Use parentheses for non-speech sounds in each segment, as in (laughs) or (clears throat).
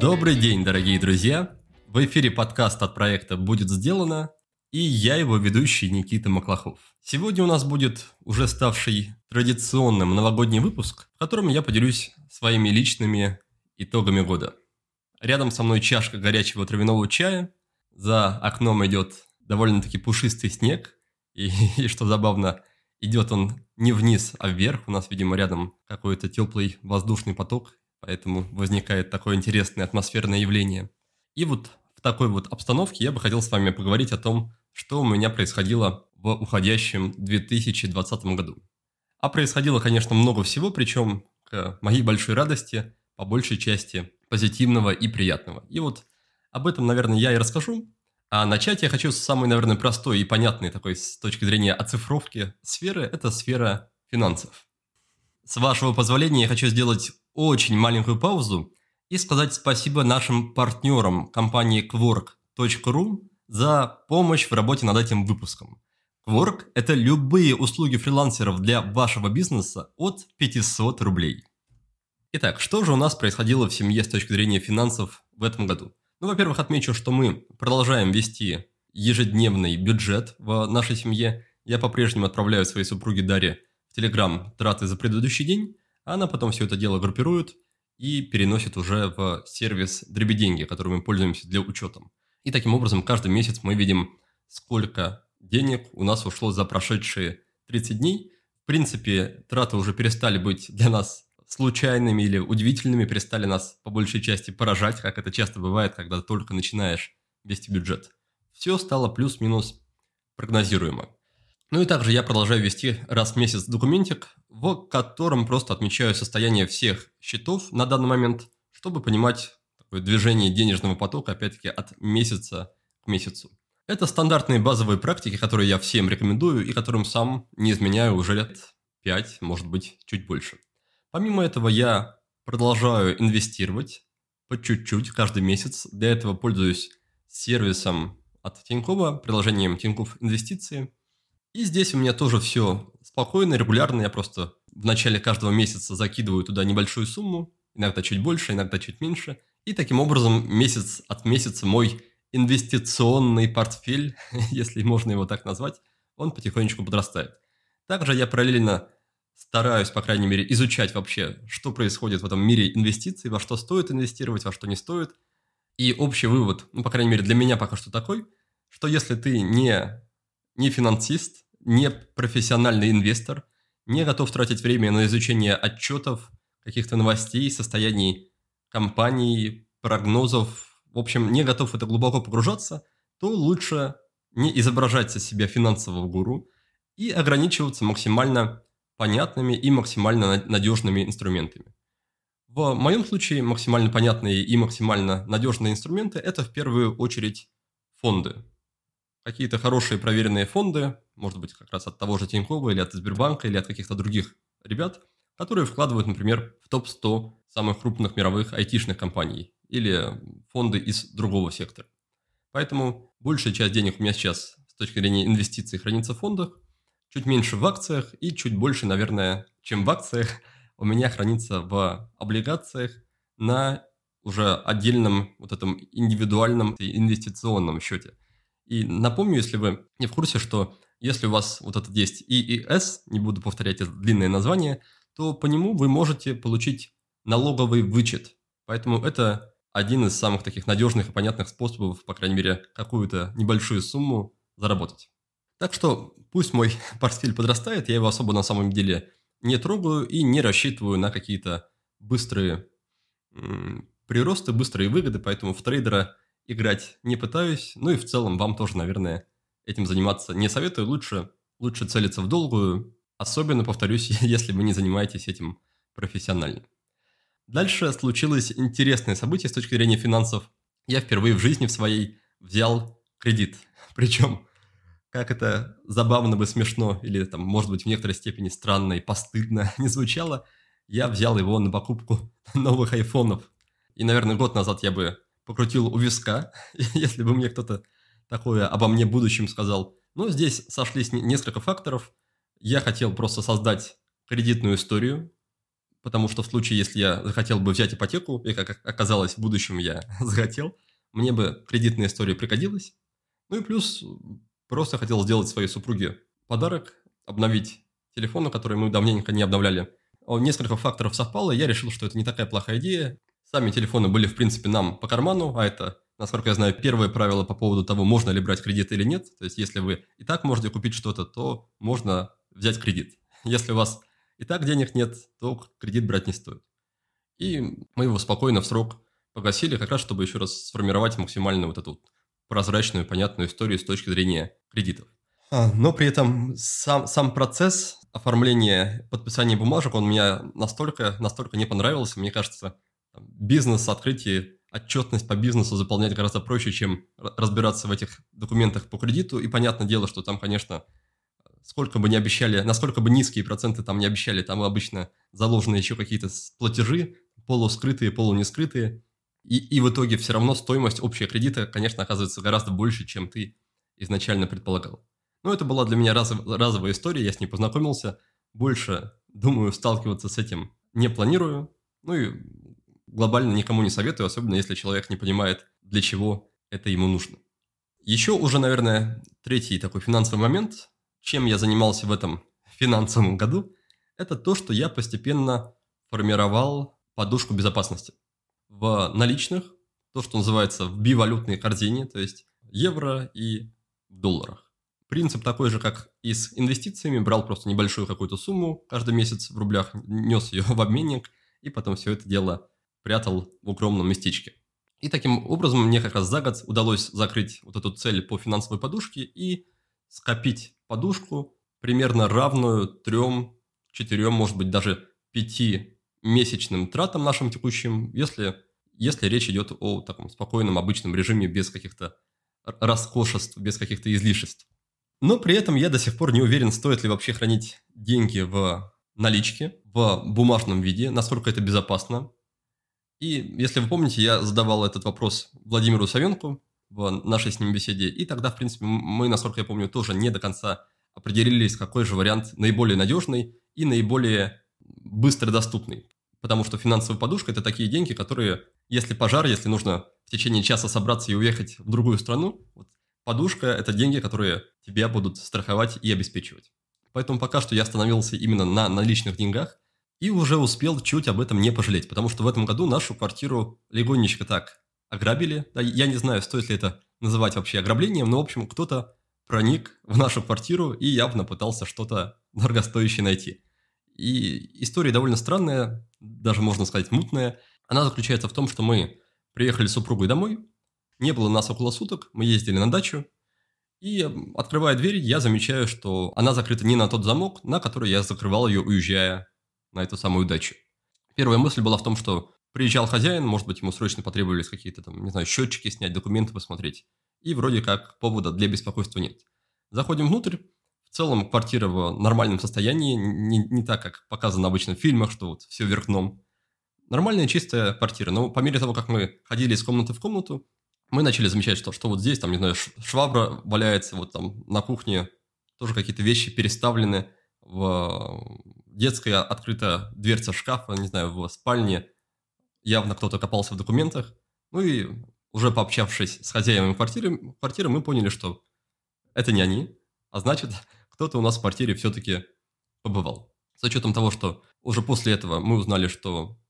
Добрый день, дорогие друзья! В эфире подкаст от проекта «Будет сделано» и я его ведущий Никита Маклахов. Сегодня у нас будет уже ставший традиционным новогодний выпуск, в котором я поделюсь своими личными итогами года. Рядом со мной чашка горячего травяного чая, за окном идет довольно-таки пушистый снег, и, (laughs) и что забавно, идет он не вниз, а вверх. У нас, видимо, рядом какой-то теплый воздушный поток, поэтому возникает такое интересное атмосферное явление. И вот в такой вот обстановке я бы хотел с вами поговорить о том, что у меня происходило в уходящем 2020 году. А происходило, конечно, много всего, причем к моей большой радости, по большей части позитивного и приятного. И вот об этом, наверное, я и расскажу. А начать я хочу с самой, наверное, простой и понятной такой с точки зрения оцифровки сферы. Это сфера финансов. С вашего позволения я хочу сделать очень маленькую паузу и сказать спасибо нашим партнерам компании Quark.ru за помощь в работе над этим выпуском. Quark – это любые услуги фрилансеров для вашего бизнеса от 500 рублей. Итак, что же у нас происходило в семье с точки зрения финансов в этом году? Ну, во-первых, отмечу, что мы продолжаем вести ежедневный бюджет в нашей семье. Я по-прежнему отправляю своей супруге Дарье в Телеграм траты за предыдущий день, а она потом все это дело группирует и переносит уже в сервис Дребеденьги, которым мы пользуемся для учета. И таким образом каждый месяц мы видим, сколько денег у нас ушло за прошедшие 30 дней. В принципе, траты уже перестали быть для нас случайными или удивительными перестали нас по большей части поражать, как это часто бывает, когда только начинаешь вести бюджет. Все стало плюс-минус прогнозируемо. Ну и также я продолжаю вести раз в месяц документик, в котором просто отмечаю состояние всех счетов на данный момент, чтобы понимать такое движение денежного потока, опять-таки, от месяца к месяцу. Это стандартные базовые практики, которые я всем рекомендую и которым сам не изменяю уже лет 5, может быть, чуть больше. Помимо этого, я продолжаю инвестировать по чуть-чуть каждый месяц. Для этого пользуюсь сервисом от Тинькова, приложением Тиньков Инвестиции. И здесь у меня тоже все спокойно, регулярно. Я просто в начале каждого месяца закидываю туда небольшую сумму, иногда чуть больше, иногда чуть меньше. И таким образом месяц от месяца мой инвестиционный портфель, (laughs) если можно его так назвать, он потихонечку подрастает. Также я параллельно стараюсь, по крайней мере, изучать вообще, что происходит в этом мире инвестиций, во что стоит инвестировать, во что не стоит. И общий вывод, ну, по крайней мере, для меня пока что такой, что если ты не, не финансист, не профессиональный инвестор, не готов тратить время на изучение отчетов, каких-то новостей, состояний компаний, прогнозов, в общем, не готов в это глубоко погружаться, то лучше не изображать из себя финансового гуру и ограничиваться максимально понятными и максимально надежными инструментами. В моем случае максимально понятные и максимально надежные инструменты – это в первую очередь фонды. Какие-то хорошие проверенные фонды, может быть, как раз от того же Тинькова или от Сбербанка или от каких-то других ребят, которые вкладывают, например, в топ-100 самых крупных мировых айтишных компаний или фонды из другого сектора. Поэтому большая часть денег у меня сейчас с точки зрения инвестиций хранится в фондах – чуть меньше в акциях и чуть больше, наверное, чем в акциях, у меня хранится в облигациях на уже отдельном вот этом индивидуальном инвестиционном счете. И напомню, если вы не в курсе, что если у вас вот этот есть ИИС, не буду повторять это длинное название, то по нему вы можете получить налоговый вычет. Поэтому это один из самых таких надежных и понятных способов, по крайней мере, какую-то небольшую сумму заработать. Так что пусть мой (laughs) портфель подрастает, я его особо на самом деле не трогаю и не рассчитываю на какие-то быстрые приросты, быстрые выгоды, поэтому в трейдера играть не пытаюсь. Ну и в целом вам тоже, наверное, этим заниматься не советую. Лучше, лучше целиться в долгую, особенно, повторюсь, (laughs) если вы не занимаетесь этим профессионально. Дальше случилось интересное событие с точки зрения финансов. Я впервые в жизни в своей взял кредит. (laughs) Причем как это забавно бы смешно, или там, может быть, в некоторой степени странно и постыдно (laughs) не звучало, я взял его на покупку (laughs) новых айфонов. И, наверное, год назад я бы покрутил у виска, (laughs) если бы мне кто-то такое обо мне будущем сказал. Но здесь сошлись несколько факторов. Я хотел просто создать кредитную историю, потому что в случае, если я захотел бы взять ипотеку, и как оказалось, в будущем я захотел, мне бы кредитная история пригодилась. Ну и плюс просто хотел сделать своей супруге подарок, обновить телефон, который мы давненько не обновляли. Несколько факторов совпало, и я решил, что это не такая плохая идея. Сами телефоны были, в принципе, нам по карману, а это, насколько я знаю, первое правило по поводу того, можно ли брать кредит или нет. То есть, если вы и так можете купить что-то, то можно взять кредит. (laughs) Если у вас и так денег нет, то кредит брать не стоит. И мы его спокойно в срок погасили, как раз чтобы еще раз сформировать максимально вот эту прозрачную, понятную историю с точки зрения кредитов. А, но при этом сам, сам процесс оформления, подписания бумажек, он меня настолько, настолько не понравился. Мне кажется, бизнес, открытие, отчетность по бизнесу заполнять гораздо проще, чем разбираться в этих документах по кредиту. И понятное дело, что там, конечно, сколько бы ни обещали, насколько бы низкие проценты там не обещали, там обычно заложены еще какие-то платежи, полускрытые, полунескрытые. И, и в итоге все равно стоимость общего кредита, конечно, оказывается гораздо больше, чем ты изначально предполагал. Но это была для меня разов, разовая история, я с ней познакомился. Больше, думаю, сталкиваться с этим не планирую. Ну и глобально никому не советую, особенно если человек не понимает, для чего это ему нужно. Еще уже, наверное, третий такой финансовый момент, чем я занимался в этом финансовом году, это то, что я постепенно формировал подушку безопасности. В наличных, то, что называется в бивалютной корзине, то есть евро и в долларах. Принцип такой же, как и с инвестициями, брал просто небольшую какую-то сумму каждый месяц в рублях, нес ее в обменник, и потом все это дело прятал в укромном местечке. И таким образом мне как раз за год удалось закрыть вот эту цель по финансовой подушке и скопить подушку, примерно равную трем, четырем, может быть, даже пяти месячным тратам нашим текущим, если, если речь идет о таком спокойном, обычном режиме без каких-то роскошеств, без каких-то излишеств. Но при этом я до сих пор не уверен, стоит ли вообще хранить деньги в наличке, в бумажном виде, насколько это безопасно. И если вы помните, я задавал этот вопрос Владимиру Савенку, в нашей с ним беседе. И тогда, в принципе, мы, насколько я помню, тоже не до конца определились, какой же вариант наиболее надежный и наиболее быстро доступный. Потому что финансовая подушка – это такие деньги, которые, если пожар, если нужно в течение часа собраться и уехать в другую страну, вот, подушка – это деньги, которые тебя будут страховать и обеспечивать. Поэтому пока что я остановился именно на наличных деньгах и уже успел чуть об этом не пожалеть, потому что в этом году нашу квартиру легонечко так ограбили. Я не знаю, стоит ли это называть вообще ограблением, но, в общем, кто-то проник в нашу квартиру и явно пытался что-то дорогостоящее найти. И история довольно странная, даже можно сказать мутная. Она заключается в том, что мы приехали с супругой домой, не было нас около суток, мы ездили на дачу, и, открывая дверь, я замечаю, что она закрыта не на тот замок, на который я закрывал ее, уезжая на эту самую дачу. Первая мысль была в том, что Приезжал хозяин, может быть, ему срочно потребовались какие-то там, не знаю, счетчики снять, документы посмотреть. И вроде как повода для беспокойства нет. Заходим внутрь. В целом квартира в нормальном состоянии, не, не так, как показано обычно в фильмах, что вот все вверх дном. Нормальная чистая квартира. Но по мере того, как мы ходили из комнаты в комнату, мы начали замечать, что, что вот здесь, там, не знаю, швабра валяется, вот там на кухне тоже какие-то вещи переставлены, в детской открыта дверца шкафа, не знаю, в спальне явно кто-то копался в документах. Ну и уже пообщавшись с хозяевами квартиры, квартиры, мы поняли, что это не они, а значит, кто-то у нас в квартире все-таки побывал. С учетом того, что уже после этого мы узнали, что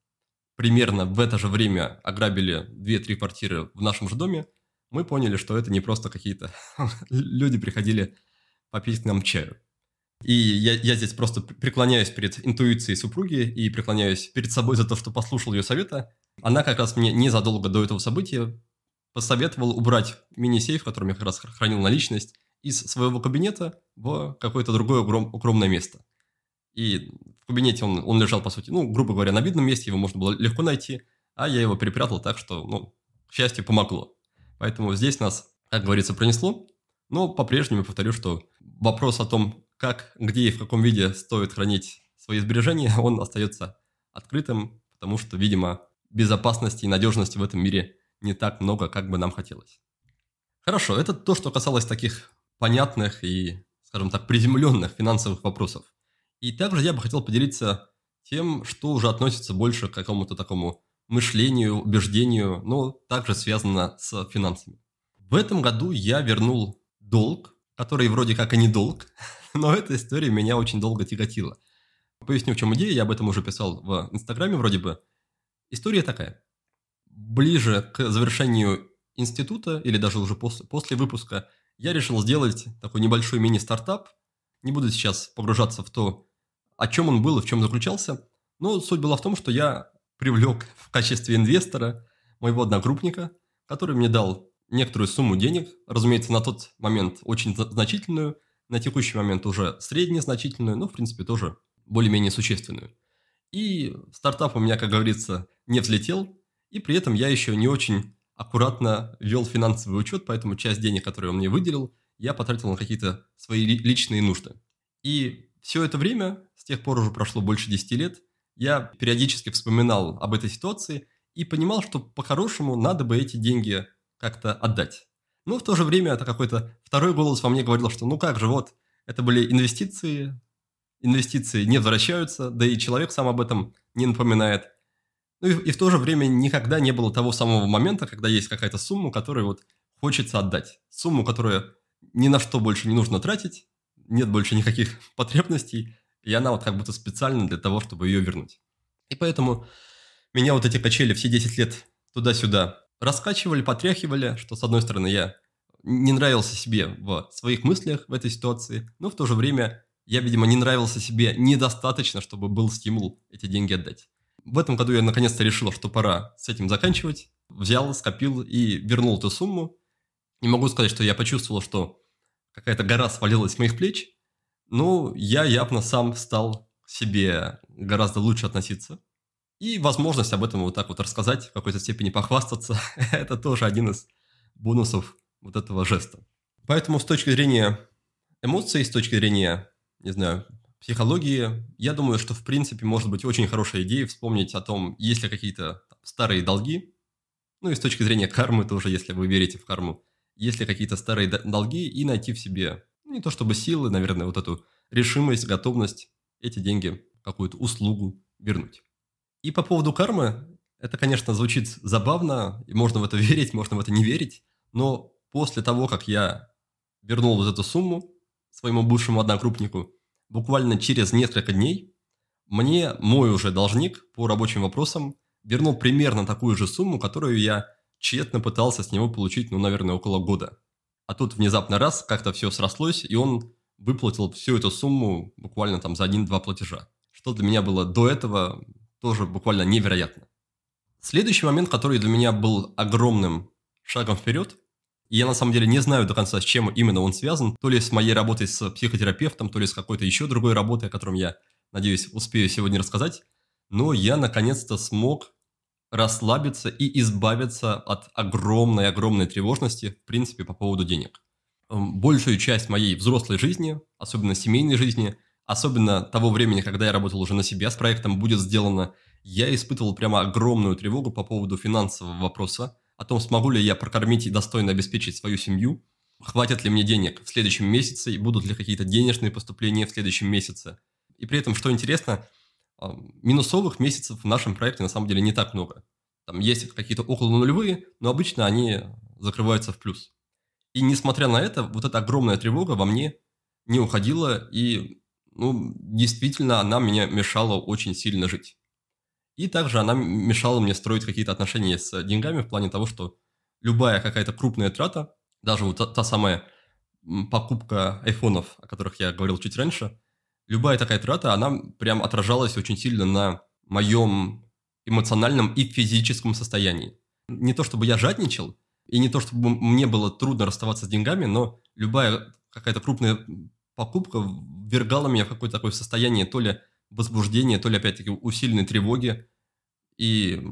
примерно в это же время ограбили 2-3 квартиры в нашем же доме, мы поняли, что это не просто какие-то (laughs) люди приходили попить к нам чаю. И я, я здесь просто преклоняюсь перед интуицией супруги и преклоняюсь перед собой за то, что послушал ее совета. Она как раз мне незадолго до этого события посоветовала убрать мини-сейф, в котором я как раз хранил наличность, из своего кабинета в какое-то другое укромное место. И в кабинете он, он лежал, по сути, ну, грубо говоря, на видном месте, его можно было легко найти, а я его перепрятал так, что, ну, к счастью, помогло. Поэтому здесь нас, как говорится, пронесло. Но по-прежнему повторю, что вопрос о том, как, где и в каком виде стоит хранить свои сбережения, он остается открытым, потому что, видимо, безопасности и надежности в этом мире не так много, как бы нам хотелось. Хорошо, это то, что касалось таких понятных и, скажем так, приземленных финансовых вопросов. И также я бы хотел поделиться тем, что уже относится больше к какому-то такому мышлению, убеждению, но также связано с финансами. В этом году я вернул долг, который вроде как и не долг, (laughs) но эта история меня очень долго тяготила. Поясню, в чем идея, я об этом уже писал в Инстаграме вроде бы. История такая. Ближе к завершению института, или даже уже после, после выпуска, я решил сделать такой небольшой мини-стартап. Не буду сейчас погружаться в то, о чем он был и в чем заключался, но суть была в том, что я привлек в качестве инвестора моего одногруппника, который мне дал некоторую сумму денег, разумеется, на тот момент очень значительную, на текущий момент уже среднезначительную, но, в принципе, тоже более-менее существенную. И стартап у меня, как говорится, не взлетел, и при этом я еще не очень аккуратно вел финансовый учет, поэтому часть денег, которые он мне выделил, я потратил на какие-то свои личные нужды. И все это время, с тех пор уже прошло больше 10 лет, я периодически вспоминал об этой ситуации и понимал, что по-хорошему надо бы эти деньги как-то отдать. Но в то же время это какой-то второй голос во мне говорил, что ну как же, вот, это были инвестиции, инвестиции не возвращаются, да и человек сам об этом не напоминает. Ну и, и в то же время никогда не было того самого момента, когда есть какая-то сумма, которую вот хочется отдать. Сумму, которую ни на что больше не нужно тратить, нет больше никаких (laughs) потребностей, и она вот как будто специально для того, чтобы ее вернуть. И поэтому меня вот эти качели все 10 лет туда-сюда раскачивали, потряхивали, что, с одной стороны, я не нравился себе в своих мыслях в этой ситуации, но в то же время я, видимо, не нравился себе недостаточно, чтобы был стимул эти деньги отдать. В этом году я наконец-то решил, что пора с этим заканчивать. Взял, скопил и вернул эту сумму. Не могу сказать, что я почувствовал, что какая-то гора свалилась с моих плеч, ну, я явно сам стал к себе гораздо лучше относиться. И возможность об этом вот так вот рассказать, в какой-то степени похвастаться, (laughs) это тоже один из бонусов вот этого жеста. Поэтому с точки зрения эмоций, с точки зрения, не знаю, психологии, я думаю, что в принципе может быть очень хорошая идея вспомнить о том, есть ли какие-то старые долги, ну и с точки зрения кармы тоже, если вы верите в карму, есть ли какие-то старые долги и найти в себе ну, не то чтобы силы, наверное, вот эту решимость, готовность эти деньги, какую-то услугу вернуть. И по поводу кармы, это, конечно, звучит забавно, и можно в это (laughs) верить, можно в это не верить, но после того, как я вернул вот эту сумму своему бывшему однокрупнику, буквально через несколько дней мне мой уже должник по рабочим вопросам вернул примерно такую же сумму, которую я тщетно пытался с него получить, ну, наверное, около года. А тут внезапно раз, как-то все срослось, и он выплатил всю эту сумму буквально там за один-два платежа. Что для меня было до этого тоже буквально невероятно. Следующий момент, который для меня был огромным шагом вперед, я на самом деле не знаю до конца, с чем именно он связан, то ли с моей работой с психотерапевтом, то ли с какой-то еще другой работой, о котором я, надеюсь, успею сегодня рассказать, но я наконец-то смог расслабиться и избавиться от огромной-огромной тревожности, в принципе, по поводу денег. Эм, большую часть моей взрослой жизни, особенно семейной жизни, особенно того времени, когда я работал уже на себя с проектом «Будет сделано», я испытывал прямо огромную тревогу по поводу финансового вопроса, о том, смогу ли я прокормить и достойно обеспечить свою семью, хватит ли мне денег в следующем месяце, и будут ли какие-то денежные поступления в следующем месяце. И при этом, что интересно, минусовых месяцев в нашем проекте на самом деле не так много. Там есть какие-то около нулевые, но обычно они закрываются в плюс. И несмотря на это, вот эта огромная тревога во мне не уходила, и ну, действительно она меня мешала очень сильно жить. И также она мешала мне строить какие-то отношения с деньгами в плане того, что любая какая-то крупная трата, даже вот та, та самая покупка айфонов, о которых я говорил чуть раньше, любая такая трата, она прям отражалась очень сильно на моем эмоциональном и физическом состоянии. Не то чтобы я жадничал, и не то чтобы мне было трудно расставаться с деньгами, но любая какая-то крупная покупка ввергала меня в какое-то такое состояние то ли возбуждения, то ли опять-таки усиленной тревоги. И,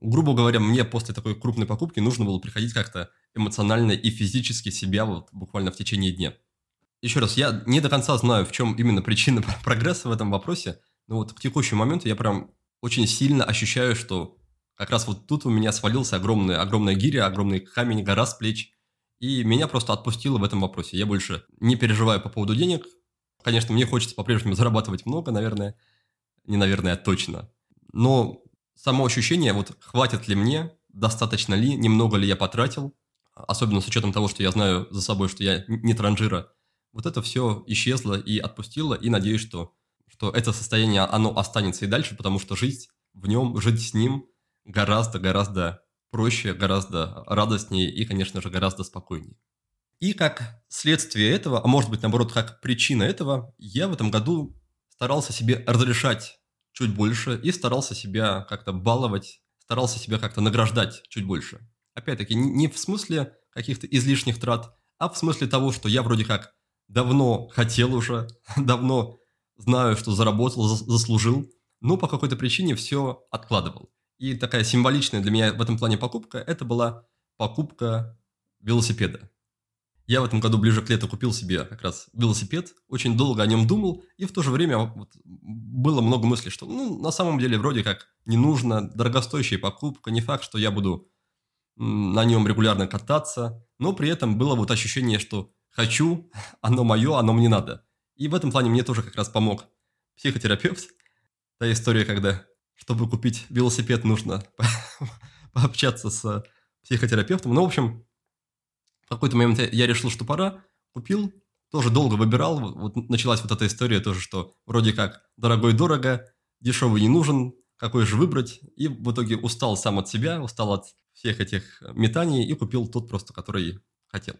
грубо говоря, мне после такой крупной покупки нужно было приходить как-то эмоционально и физически себя вот буквально в течение дня еще раз, я не до конца знаю, в чем именно причина (laughs) прогресса в этом вопросе, но вот к текущему моменту я прям очень сильно ощущаю, что как раз вот тут у меня свалился огромный, огромная гиря, огромный камень, гора с плеч, и меня просто отпустило в этом вопросе. Я больше не переживаю по поводу денег, Конечно, мне хочется по-прежнему зарабатывать много, наверное. Не наверное, а точно. Но само ощущение, вот хватит ли мне, достаточно ли, немного ли я потратил, особенно с учетом того, что я знаю за собой, что я не транжира, вот это все исчезло и отпустило, и надеюсь, что, что это состояние, оно останется и дальше, потому что жить в нем, жить с ним гораздо-гораздо проще, гораздо радостнее и, конечно же, гораздо спокойнее. И как следствие этого, а может быть, наоборот, как причина этого, я в этом году старался себе разрешать чуть больше и старался себя как-то баловать, старался себя как-то награждать чуть больше. Опять-таки, не в смысле каких-то излишних трат, а в смысле того, что я вроде как давно хотел уже, (laughs) давно знаю, что заработал, заслужил, но по какой-то причине все откладывал. И такая символичная для меня в этом плане покупка – это была покупка велосипеда. Я в этом году ближе к лету купил себе как раз велосипед, очень долго о нем думал, и в то же время вот было много мыслей, что ну, на самом деле вроде как не нужно, дорогостоящая покупка, не факт, что я буду на нем регулярно кататься, но при этом было вот ощущение, что хочу, (laughs) оно мое, оно мне надо. И в этом плане мне тоже как раз помог психотерапевт. Та история, когда чтобы купить велосипед, нужно (laughs) пообщаться с психотерапевтом. Ну, в общем, какой-то момент я решил, что пора, купил, тоже долго выбирал. Вот началась вот эта история тоже, что вроде как дорогой-дорого, дешевый не нужен, какой же выбрать. И в итоге устал сам от себя, устал от всех этих метаний и купил тот просто, который хотел.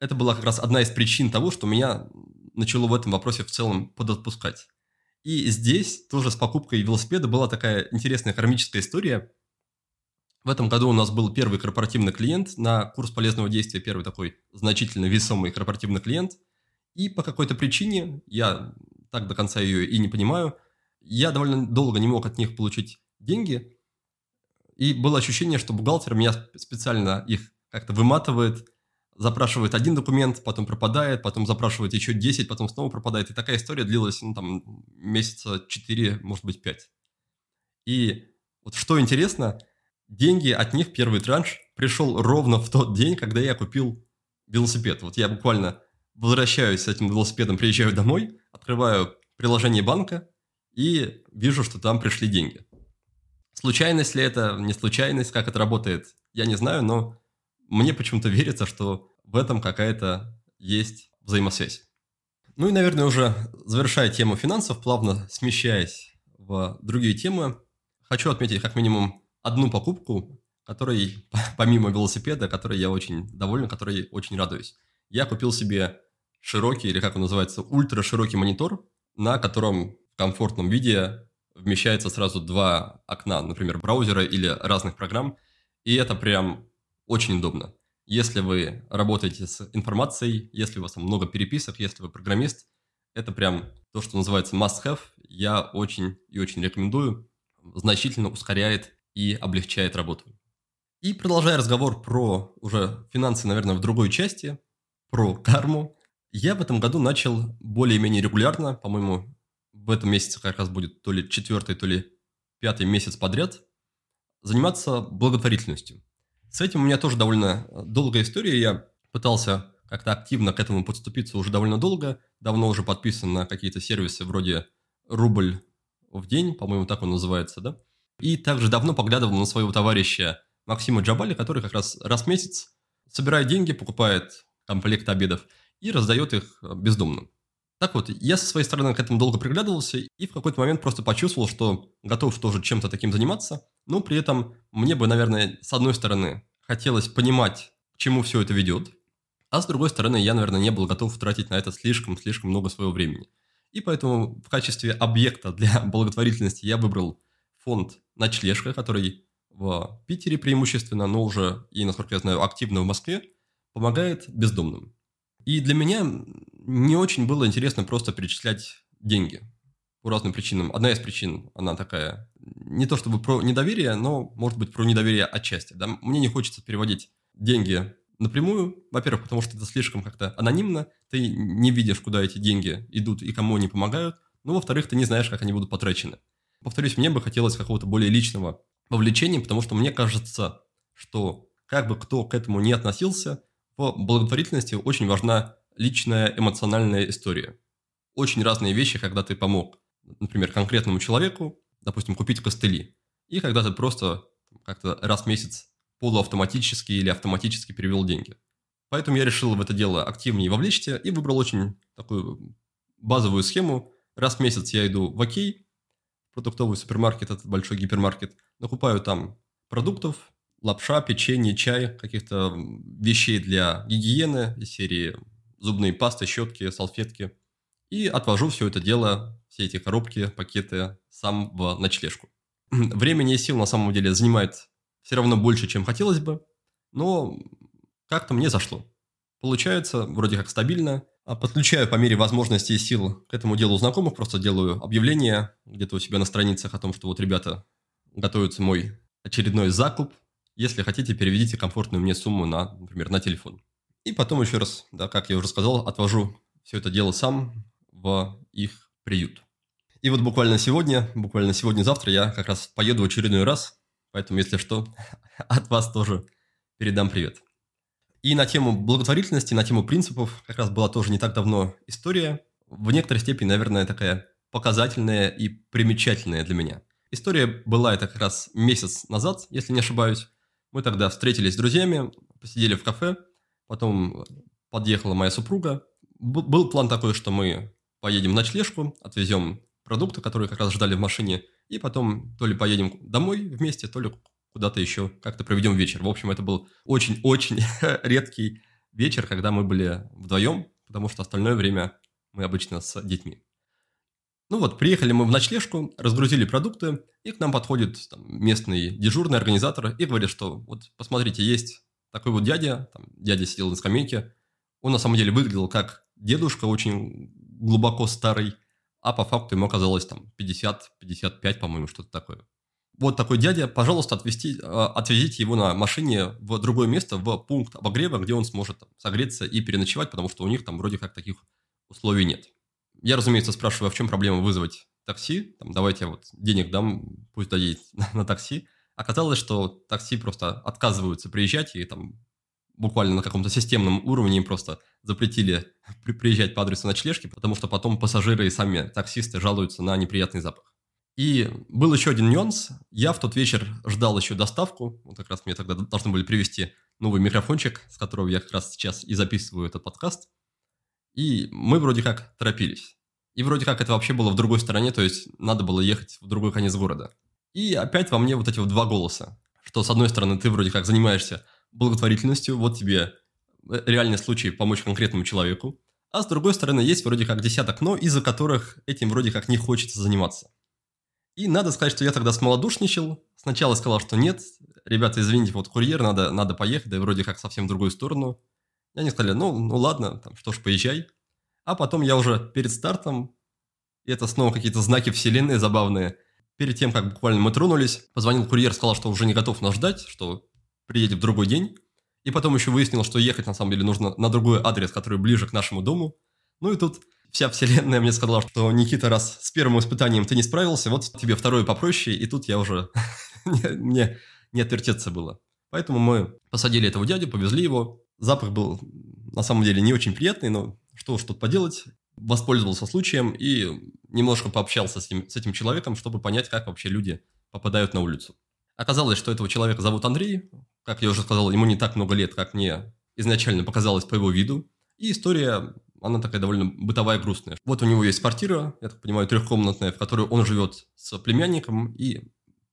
Это была как раз одна из причин того, что меня начало в этом вопросе в целом подотпускать. И здесь тоже с покупкой велосипеда была такая интересная кармическая история. В этом году у нас был первый корпоративный клиент на курс полезного действия, первый такой значительно весомый корпоративный клиент. И по какой-то причине, я так до конца ее и не понимаю, я довольно долго не мог от них получить деньги. И было ощущение, что бухгалтер меня специально их как-то выматывает, запрашивает один документ, потом пропадает, потом запрашивает еще 10, потом снова пропадает. И такая история длилась, ну, там, месяца 4, может быть, 5. И вот что интересно, деньги от них, первый транш, пришел ровно в тот день, когда я купил велосипед. Вот я буквально возвращаюсь с этим велосипедом, приезжаю домой, открываю приложение банка и вижу, что там пришли деньги. Случайность ли это, не случайность, как это работает, я не знаю, но мне почему-то верится, что в этом какая-то есть взаимосвязь. Ну и, наверное, уже завершая тему финансов, плавно смещаясь в другие темы, хочу отметить как минимум одну покупку, которой, (laughs) помимо велосипеда, которой я очень доволен, которой очень радуюсь. Я купил себе широкий, или как он называется, ультра широкий монитор, на котором в комфортном виде вмещается сразу два окна, например, браузера или разных программ, и это прям очень удобно. Если вы работаете с информацией, если у вас там много переписок, если вы программист, это прям то, что называется must-have. Я очень и очень рекомендую. Значительно ускоряет и облегчает работу. И продолжая разговор про уже финансы, наверное, в другой части, про карму, я в этом году начал более-менее регулярно, по-моему, в этом месяце как раз будет то ли четвертый, то ли пятый месяц подряд, заниматься благотворительностью. С этим у меня тоже довольно э, долгая история. Я пытался как-то активно к этому подступиться уже довольно долго. Давно уже подписан на какие-то сервисы вроде «Рубль в день», по-моему, так он называется, да? И также давно поглядывал на своего товарища Максима Джабали, который как раз раз в месяц собирает деньги, покупает комплект обедов и раздает их э, бездомным. Так вот, я со своей стороны к этому долго приглядывался и в какой-то момент просто почувствовал, что готов тоже чем-то таким заниматься, но при этом мне бы, наверное, с одной стороны хотелось понимать, к чему все это ведет, а с другой стороны, я, наверное, не был готов тратить на это слишком-слишком много своего времени. И поэтому в качестве объекта для (laughs) благотворительности я выбрал фонд «Ночлежка», который в Питере преимущественно, но уже и, насколько я знаю, активно в Москве, помогает бездомным. И для меня не очень было интересно просто перечислять деньги по разным причинам. Одна из причин, она такая, не то чтобы про недоверие, но, может быть, про недоверие отчасти. Да? Мне не хочется переводить деньги напрямую, во-первых, потому что это слишком как-то анонимно, ты не видишь, куда эти деньги идут и кому они помогают, ну, во-вторых, ты не знаешь, как они будут потрачены. Повторюсь, мне бы хотелось какого-то более личного вовлечения, потому что мне кажется, что как бы кто к этому не относился, в благотворительности очень важна личная эмоциональная история. очень разные вещи, когда ты помог, например, конкретному человеку, допустим, купить костыли, и когда ты просто как-то раз в месяц полуавтоматически или автоматически перевел деньги. Поэтому я решил в это дело активнее вовлечься и выбрал очень такую базовую схему. Раз в месяц я иду в Окей, продуктовый супермаркет, этот большой гипермаркет, накупаю там продуктов, лапша, печенье, чай, каких-то вещей для гигиены из серии зубные пасты, щетки, салфетки. И отвожу все это дело, все эти коробки, пакеты сам в ночлежку. (clears throat) Времени и сил на самом деле занимает все равно больше, чем хотелось бы, но как-то мне зашло. Получается вроде как стабильно. А подключаю по мере возможности и сил к этому делу знакомых, просто делаю объявление где-то у себя на страницах о том, что вот ребята готовится мой очередной закуп. Если хотите, переведите комфортную мне сумму на, например, на телефон. И потом еще раз, да, как я уже сказал, отвожу все это дело сам в их приют. И вот буквально сегодня, буквально сегодня-завтра я как раз поеду в очередной раз, поэтому, если что, (laughs) от вас тоже передам привет. И на тему благотворительности, на тему принципов как раз была тоже не так давно история. В некоторой степени, наверное, такая показательная и примечательная для меня. История была это как раз месяц назад, если не ошибаюсь. Мы тогда встретились с друзьями, посидели в кафе, потом подъехала моя супруга. Был план такой, что мы поедем в ночлежку, отвезем продукты, которые как раз ждали в машине, и потом то ли поедем домой вместе, то ли куда-то еще как-то проведем вечер. В общем, это был очень-очень (laughs) редкий вечер, когда мы были вдвоем, потому что остальное время мы обычно с детьми. Ну вот, приехали мы в ночлежку, разгрузили продукты, и к нам подходит там, местный дежурный организатор и говорит, что вот посмотрите, есть такой вот дядя, там, дядя сидел на скамейке, он на самом деле выглядел как дедушка, очень глубоко старый, а по факту ему оказалось там 50-55, по-моему, что-то такое вот такой дядя, пожалуйста, отвезти, а, отвезите его на машине в другое место, в пункт обогрева, где он сможет там, согреться и переночевать, потому что у них там вроде как таких условий нет. Я, разумеется, спрашиваю, а в чем проблема вызвать такси? Там, давайте я вот денег дам, пусть доедет на, (laughs) на такси. Оказалось, что такси просто отказываются приезжать, и там буквально на каком-то системном уровне им просто запретили (laughs) приезжать по адресу ночлежки, потому что потом пассажиры и сами таксисты жалуются на неприятный запах. И был еще один нюанс. Я в тот вечер ждал еще доставку. Вот как раз мне тогда должны были привезти новый микрофончик, с которого я как раз сейчас и записываю этот подкаст. И мы вроде как торопились. И вроде как это вообще было в другой стороне, то есть надо было ехать в другой конец города. И опять во мне вот эти вот два голоса. Что с одной стороны ты вроде как занимаешься благотворительностью, вот тебе э, реальный случай помочь конкретному человеку. А с другой стороны есть вроде как десяток «но», из-за которых этим вроде как не хочется заниматься. И надо сказать, что я тогда смолодушничал. Сначала сказал, что нет, ребята, извините, вот курьер, надо, надо поехать, да и вроде как совсем в другую сторону. И они сказали, ну, ну ладно, там, что ж, поезжай. А потом я уже перед стартом, и это снова какие-то знаки вселенной забавные, перед тем, как буквально мы тронулись, позвонил курьер, сказал, что уже не готов нас ждать, что приедет в другой день. И потом еще выяснил, что ехать на самом деле нужно на другой адрес, который ближе к нашему дому. Ну и тут вся вселенная мне сказала, что Никита, раз с первым испытанием ты не справился, вот тебе второе попроще, и тут я уже... (laughs) мне не отвертеться было. Поэтому мы посадили этого дядю, повезли его. Запах был на самом деле не очень приятный, но что уж тут поделать. Воспользовался случаем и немножко пообщался с этим, с этим человеком, чтобы понять, как вообще люди попадают на улицу. Оказалось, что этого человека зовут Андрей. Как я уже сказал, ему не так много лет, как мне изначально показалось по его виду. И история она такая довольно бытовая, грустная. Вот у него есть квартира, я так понимаю, трехкомнатная, в которой он живет с племянником, и,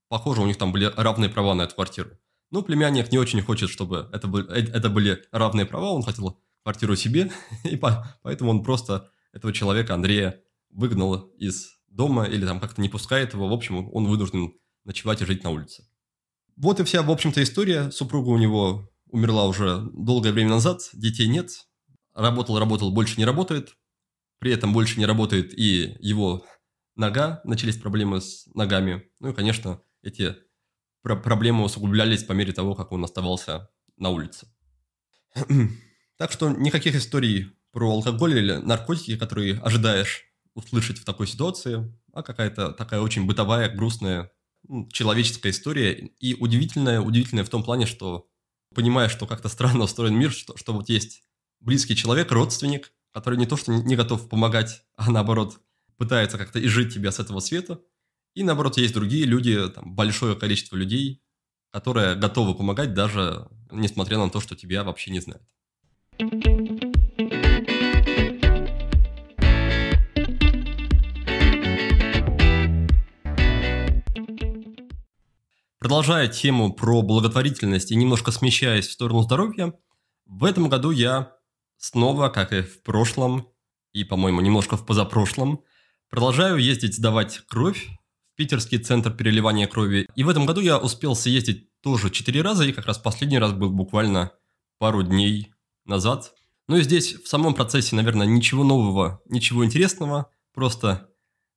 похоже, у них там были равные права на эту квартиру. Но племянник не очень хочет, чтобы это были, э, это были равные права, он хотел квартиру себе, (laughs) и поэтому он просто этого человека, Андрея, выгнал из дома или там как-то не пускает его. В общем, он вынужден ночевать и жить на улице. Вот и вся, в общем-то, история. Супруга у него умерла уже долгое время назад, детей нет, работал, работал, больше не работает. При этом больше не работает и его нога, начались проблемы с ногами. Ну и, конечно, эти про проблемы усугублялись по мере того, как он оставался на улице. (clears throat) так что никаких историй про алкоголь или наркотики, которые ожидаешь услышать в такой ситуации, а какая-то такая очень бытовая, грустная, человеческая история. И удивительная, удивительная в том плане, что понимаешь, что как-то странно устроен мир, что, что вот есть близкий человек, родственник, который не то что не готов помогать, (laughs) а наоборот пытается как-то изжить тебя с этого света. И наоборот, есть другие люди, там, большое количество людей, которые готовы помогать даже несмотря на то, что тебя вообще не знают. Продолжая тему про благотворительность и немножко смещаясь в сторону здоровья, в этом году я снова, как и в прошлом, и, по-моему, немножко в позапрошлом, продолжаю ездить сдавать кровь в питерский центр переливания крови. И в этом году я успел съездить тоже четыре раза, и как раз последний раз был буквально пару дней назад. Ну и здесь в самом процессе, наверное, ничего нового, ничего интересного, просто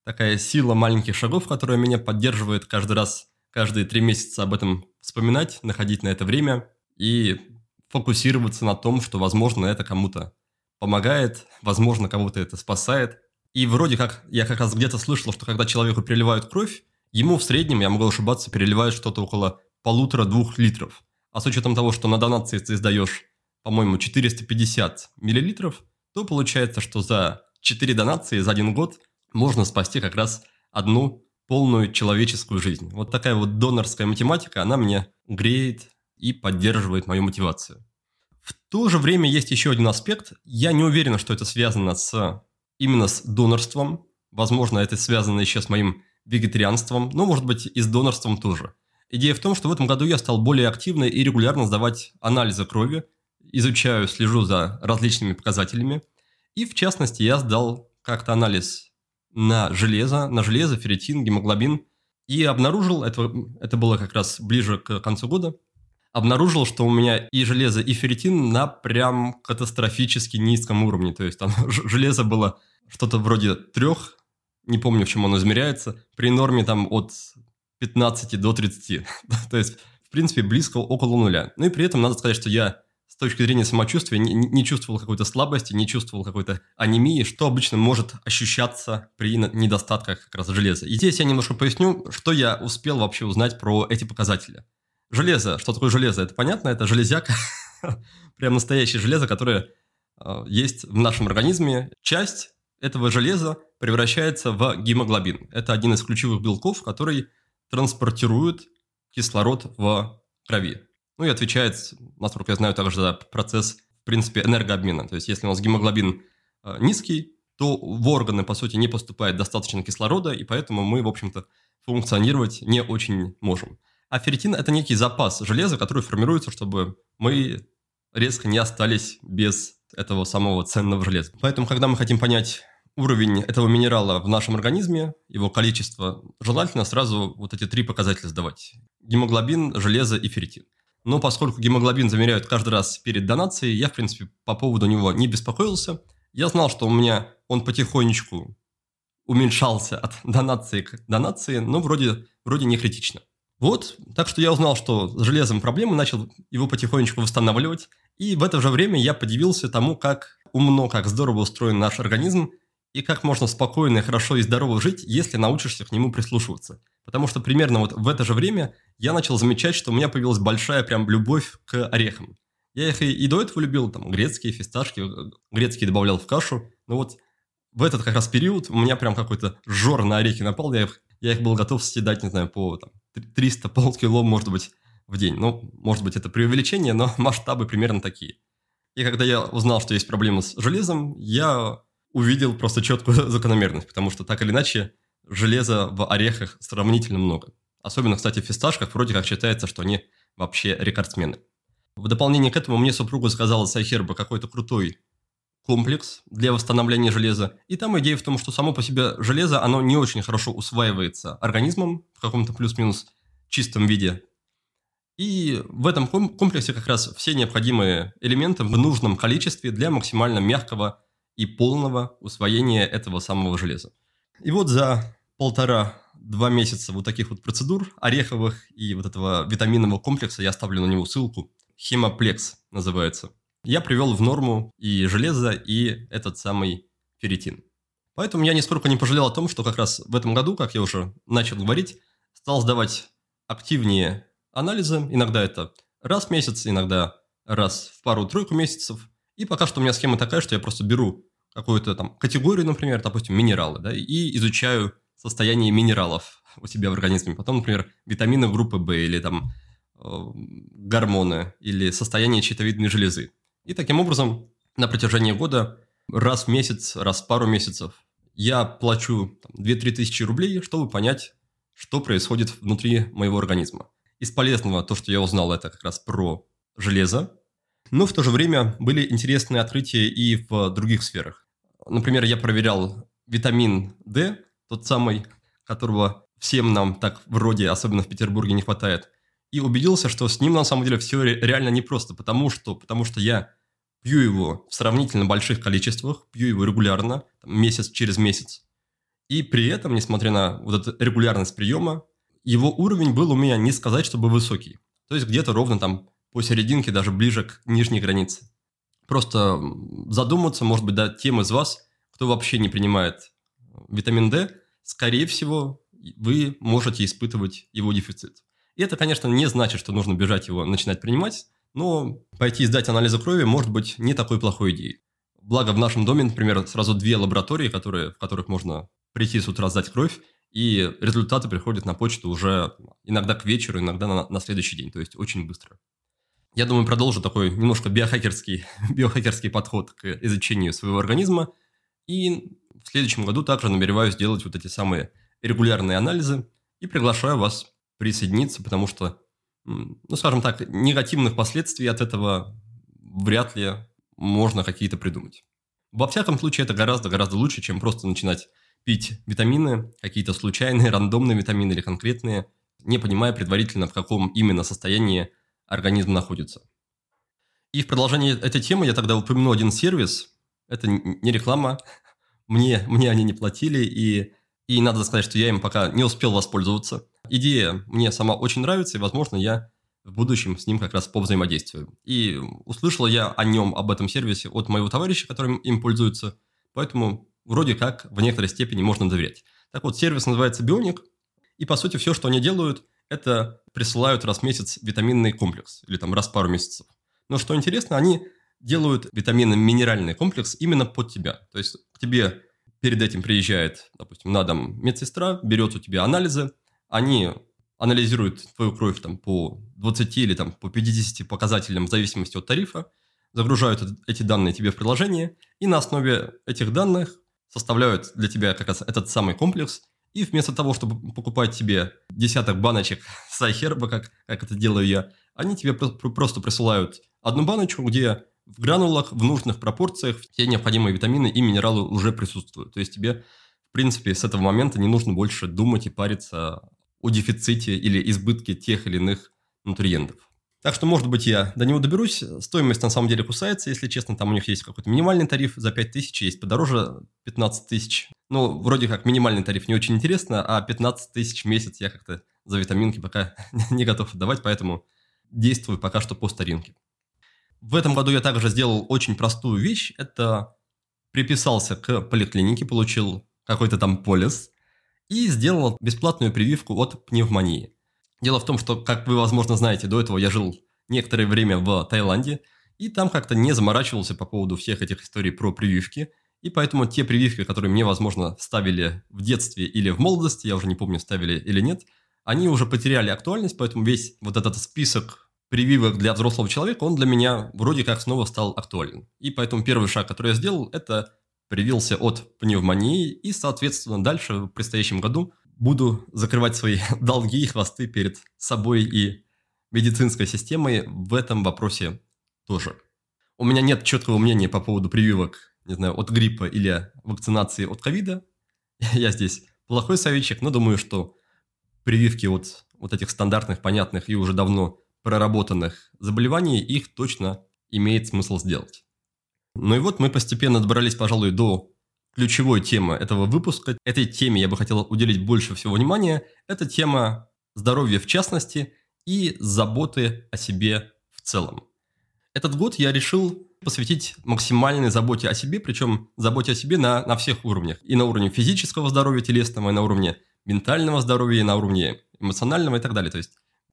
такая сила маленьких шагов, которая меня поддерживает каждый раз, каждые три месяца об этом вспоминать, находить на это время и фокусироваться на том, что, возможно, это кому-то помогает, возможно, кого-то это спасает. И вроде как, я как раз где-то слышал, что когда человеку переливают кровь, ему в среднем, я могу ошибаться, переливают что-то около полутора-двух литров. А с учетом того, что на донации ты сдаешь, по-моему, 450 миллилитров, то получается, что за 4 донации за один год можно спасти как раз одну полную человеческую жизнь. Вот такая вот донорская математика, она мне греет и поддерживает мою мотивацию. В то же время есть еще один аспект. Я не уверен, что это связано с именно с донорством. Возможно, это связано еще с моим вегетарианством, но, может быть, и с донорством тоже. Идея в том, что в этом году я стал более активно и регулярно сдавать анализы крови, изучаю, слежу за различными показателями. И, в частности, я сдал как-то анализ на железо, на железо, ферритин, гемоглобин. И обнаружил, это, это было как раз ближе к концу года, обнаружил, что у меня и железо, и ферритин на прям катастрофически низком уровне. То есть там (laughs) железо было что-то вроде трех, не помню, в чем оно измеряется, при норме там от 15 до 30. (laughs) То есть, в принципе, близко около нуля. Ну и при этом надо сказать, что я с точки зрения самочувствия не, не чувствовал какой-то слабости, не чувствовал какой-то анемии, что обычно может ощущаться при недостатках как раз железа. И здесь я немножко поясню, что я успел вообще узнать про эти показатели. Железо, что такое железо? Это понятно, это железяка, (laughs) прям настоящее железо, которое э, есть в нашем организме. Часть этого железа превращается в гемоглобин. Это один из ключевых белков, который транспортирует кислород в крови. Ну и отвечает, насколько я знаю, также за процесс, в принципе, энергообмена. То есть, если у нас гемоглобин э, низкий, то в органы, по сути, не поступает достаточно кислорода, и поэтому мы, в общем-то, функционировать не очень можем. А ферритин – это некий запас железа, который формируется, чтобы мы резко не остались без этого самого ценного железа. Поэтому, когда мы хотим понять, уровень этого минерала в нашем организме, его количество, желательно сразу вот эти три показателя сдавать. Гемоглобин, железо и ферритин. Но поскольку гемоглобин замеряют каждый раз перед донацией, я, в принципе, по поводу него не беспокоился. Я знал, что у меня он потихонечку уменьшался от (laughs) донации к донации, но вроде, вроде не критично. Вот, так что я узнал, что с железом проблемы, начал его потихонечку восстанавливать. И в это же время я подивился тому, как умно, как здорово устроен наш организм, и как можно спокойно, хорошо и здорово жить, если научишься к нему прислушиваться. Потому что примерно вот в это же время я начал замечать, что у меня появилась большая прям любовь к орехам. Я их и, и до этого любил, там, грецкие, фисташки, грецкие добавлял в кашу, но вот в этот как раз период у меня прям какой-то жор на орехи напал, я их, я их был готов съедать, не знаю, по там, 300 (laughs) полкило, может быть, в день. Ну, может быть, это преувеличение, но (laughs) масштабы примерно такие. И когда я узнал, что есть проблемы с железом, я увидел просто четкую (laughs) закономерность, потому что так или иначе железа в орехах сравнительно много. Особенно, кстати, в фисташках вроде как считается, что они вообще рекордсмены. В дополнение к этому мне супруга сказала с Айхерба какой-то крутой комплекс для восстановления железа. И там идея в том, что само по себе железо, оно не очень хорошо усваивается организмом в каком-то плюс-минус чистом виде. И в этом комплексе как раз все необходимые элементы в нужном количестве для максимально мягкого и полного усвоения этого самого железа. И вот за полтора-два месяца вот таких вот процедур ореховых и вот этого витаминного комплекса, я оставлю на него ссылку, хемоплекс называется, я привел в норму и железо, и этот самый ферритин. Поэтому я нисколько не пожалел о том, что как раз в этом году, как я уже начал говорить, стал сдавать активнее анализы. Иногда это раз в месяц, иногда раз в пару-тройку месяцев. И пока что у меня схема такая, что я просто беру какую-то там категорию, например, допустим, минералы, да, и изучаю состояние минералов у себя в организме. Потом, например, витамины группы В или там э, гормоны или состояние щитовидной железы. И таким образом на протяжении года раз в месяц, раз в пару месяцев я плачу 2-3 тысячи рублей, чтобы понять, что происходит внутри моего организма. Из полезного то, что я узнал, это как раз про железо, но в то же время были интересные открытия и в других сферах. Например, я проверял витамин D, тот самый, которого всем нам так вроде, особенно в Петербурге, не хватает, и убедился, что с ним на самом деле все реально непросто, потому что, потому что я пью его в сравнительно больших количествах, пью его регулярно, месяц через месяц, и при этом, несмотря на вот эту регулярность приема, его уровень был у меня не сказать, чтобы высокий. То есть где-то ровно там посерединке, даже ближе к нижней границе. Просто задуматься, может быть, да, тем из вас, кто вообще не принимает витамин D, скорее всего, вы можете испытывать его дефицит. И это, конечно, не значит, что нужно бежать его начинать принимать, но пойти сдать анализы крови может быть не такой плохой идеей. Благо в нашем доме, например, сразу две лаборатории, которые, в которых можно прийти с утра сдать кровь, и результаты приходят на почту уже иногда к вечеру, иногда на, на следующий день, то есть очень быстро. Я думаю, продолжу такой немножко биохакерский, (laughs) биохакерский подход к изучению своего организма. И в следующем году также намереваюсь сделать вот эти самые регулярные анализы и приглашаю вас присоединиться, потому что, ну, скажем так, негативных последствий от этого вряд ли можно какие-то придумать. Во всяком случае, это гораздо-гораздо лучше, чем просто начинать пить витамины, какие-то случайные, (laughs) рандомные витамины или конкретные, не понимая предварительно, в каком именно состоянии организм находится. И в продолжении этой темы я тогда упомянул один сервис. Это не реклама. (laughs) Мне, мне они не платили, и, и надо сказать, что я им пока не успел воспользоваться. Идея мне сама очень нравится, и, возможно, я в будущем с ним как раз повзаимодействую. И услышал я о нем, об этом сервисе от моего товарища, которым им пользуется, поэтому вроде как в некоторой степени можно доверять. Так вот, сервис называется Бионик, и, по сути, все, что они делают, это присылают раз в месяц витаминный комплекс, или там раз в пару месяцев. Но что интересно, они делают витаминно-минеральный комплекс именно под тебя. То есть к тебе перед этим приезжает, допустим, на дом медсестра, берет у тебя анализы, они анализируют твою кровь там, по 20 или там, по 50 показателям в зависимости от тарифа, загружают эти данные тебе в приложение, и на основе этих данных составляют для тебя как раз этот самый комплекс, и вместо того, чтобы покупать тебе десяток баночек (laughs) сайхерба, как, как это делаю я, они тебе просто присылают одну баночку, где в гранулах в нужных пропорциях все необходимые витамины и минералы уже присутствуют. То есть тебе, в принципе, с этого момента не нужно больше думать и париться о дефиците или избытке тех или иных нутриентов. Так что, может быть, я до него доберусь. Стоимость на самом деле кусается, если честно. Там у них есть какой-то минимальный тариф за 5 тысяч, есть подороже 15 тысяч. Ну, вроде как минимальный тариф не очень интересно, а 15 тысяч в месяц я как-то за витаминки пока (laughs) не готов отдавать, поэтому действую пока что по старинке. В этом году я также сделал очень простую вещь. Это приписался к поликлинике, получил какой-то там полис и сделал бесплатную прививку от пневмонии. Дело в том, что, как вы, возможно, знаете, до этого я жил некоторое время в Таиланде, и там как-то не заморачивался по поводу всех этих историй про прививки, и поэтому те прививки, которые мне, возможно, ставили в детстве или в молодости, я уже не помню, ставили или нет, они уже потеряли актуальность, поэтому весь вот этот список прививок для взрослого человека, он для меня вроде как снова стал актуален. И поэтому первый шаг, который я сделал, это привился от пневмонии, и, соответственно, дальше в предстоящем году буду закрывать свои (laughs) долги и хвосты перед собой и медицинской системой в этом вопросе тоже. У меня нет четкого мнения по поводу прививок, не знаю, от гриппа или вакцинации от ковида. (laughs) Я здесь плохой советчик, но думаю, что прививки от вот этих стандартных, понятных и уже давно проработанных заболеваний, их точно имеет смысл сделать. Ну и вот мы постепенно добрались, пожалуй, до ключевой темы этого выпуска. Этой теме я бы хотел уделить больше всего внимания. Это тема здоровья в частности и заботы о себе в целом. Этот год я решил посвятить максимальной заботе о себе, причем заботе о себе на, на всех уровнях. И на уровне физического здоровья телесного, и на уровне ментального здоровья, и на уровне эмоционального и так далее. То есть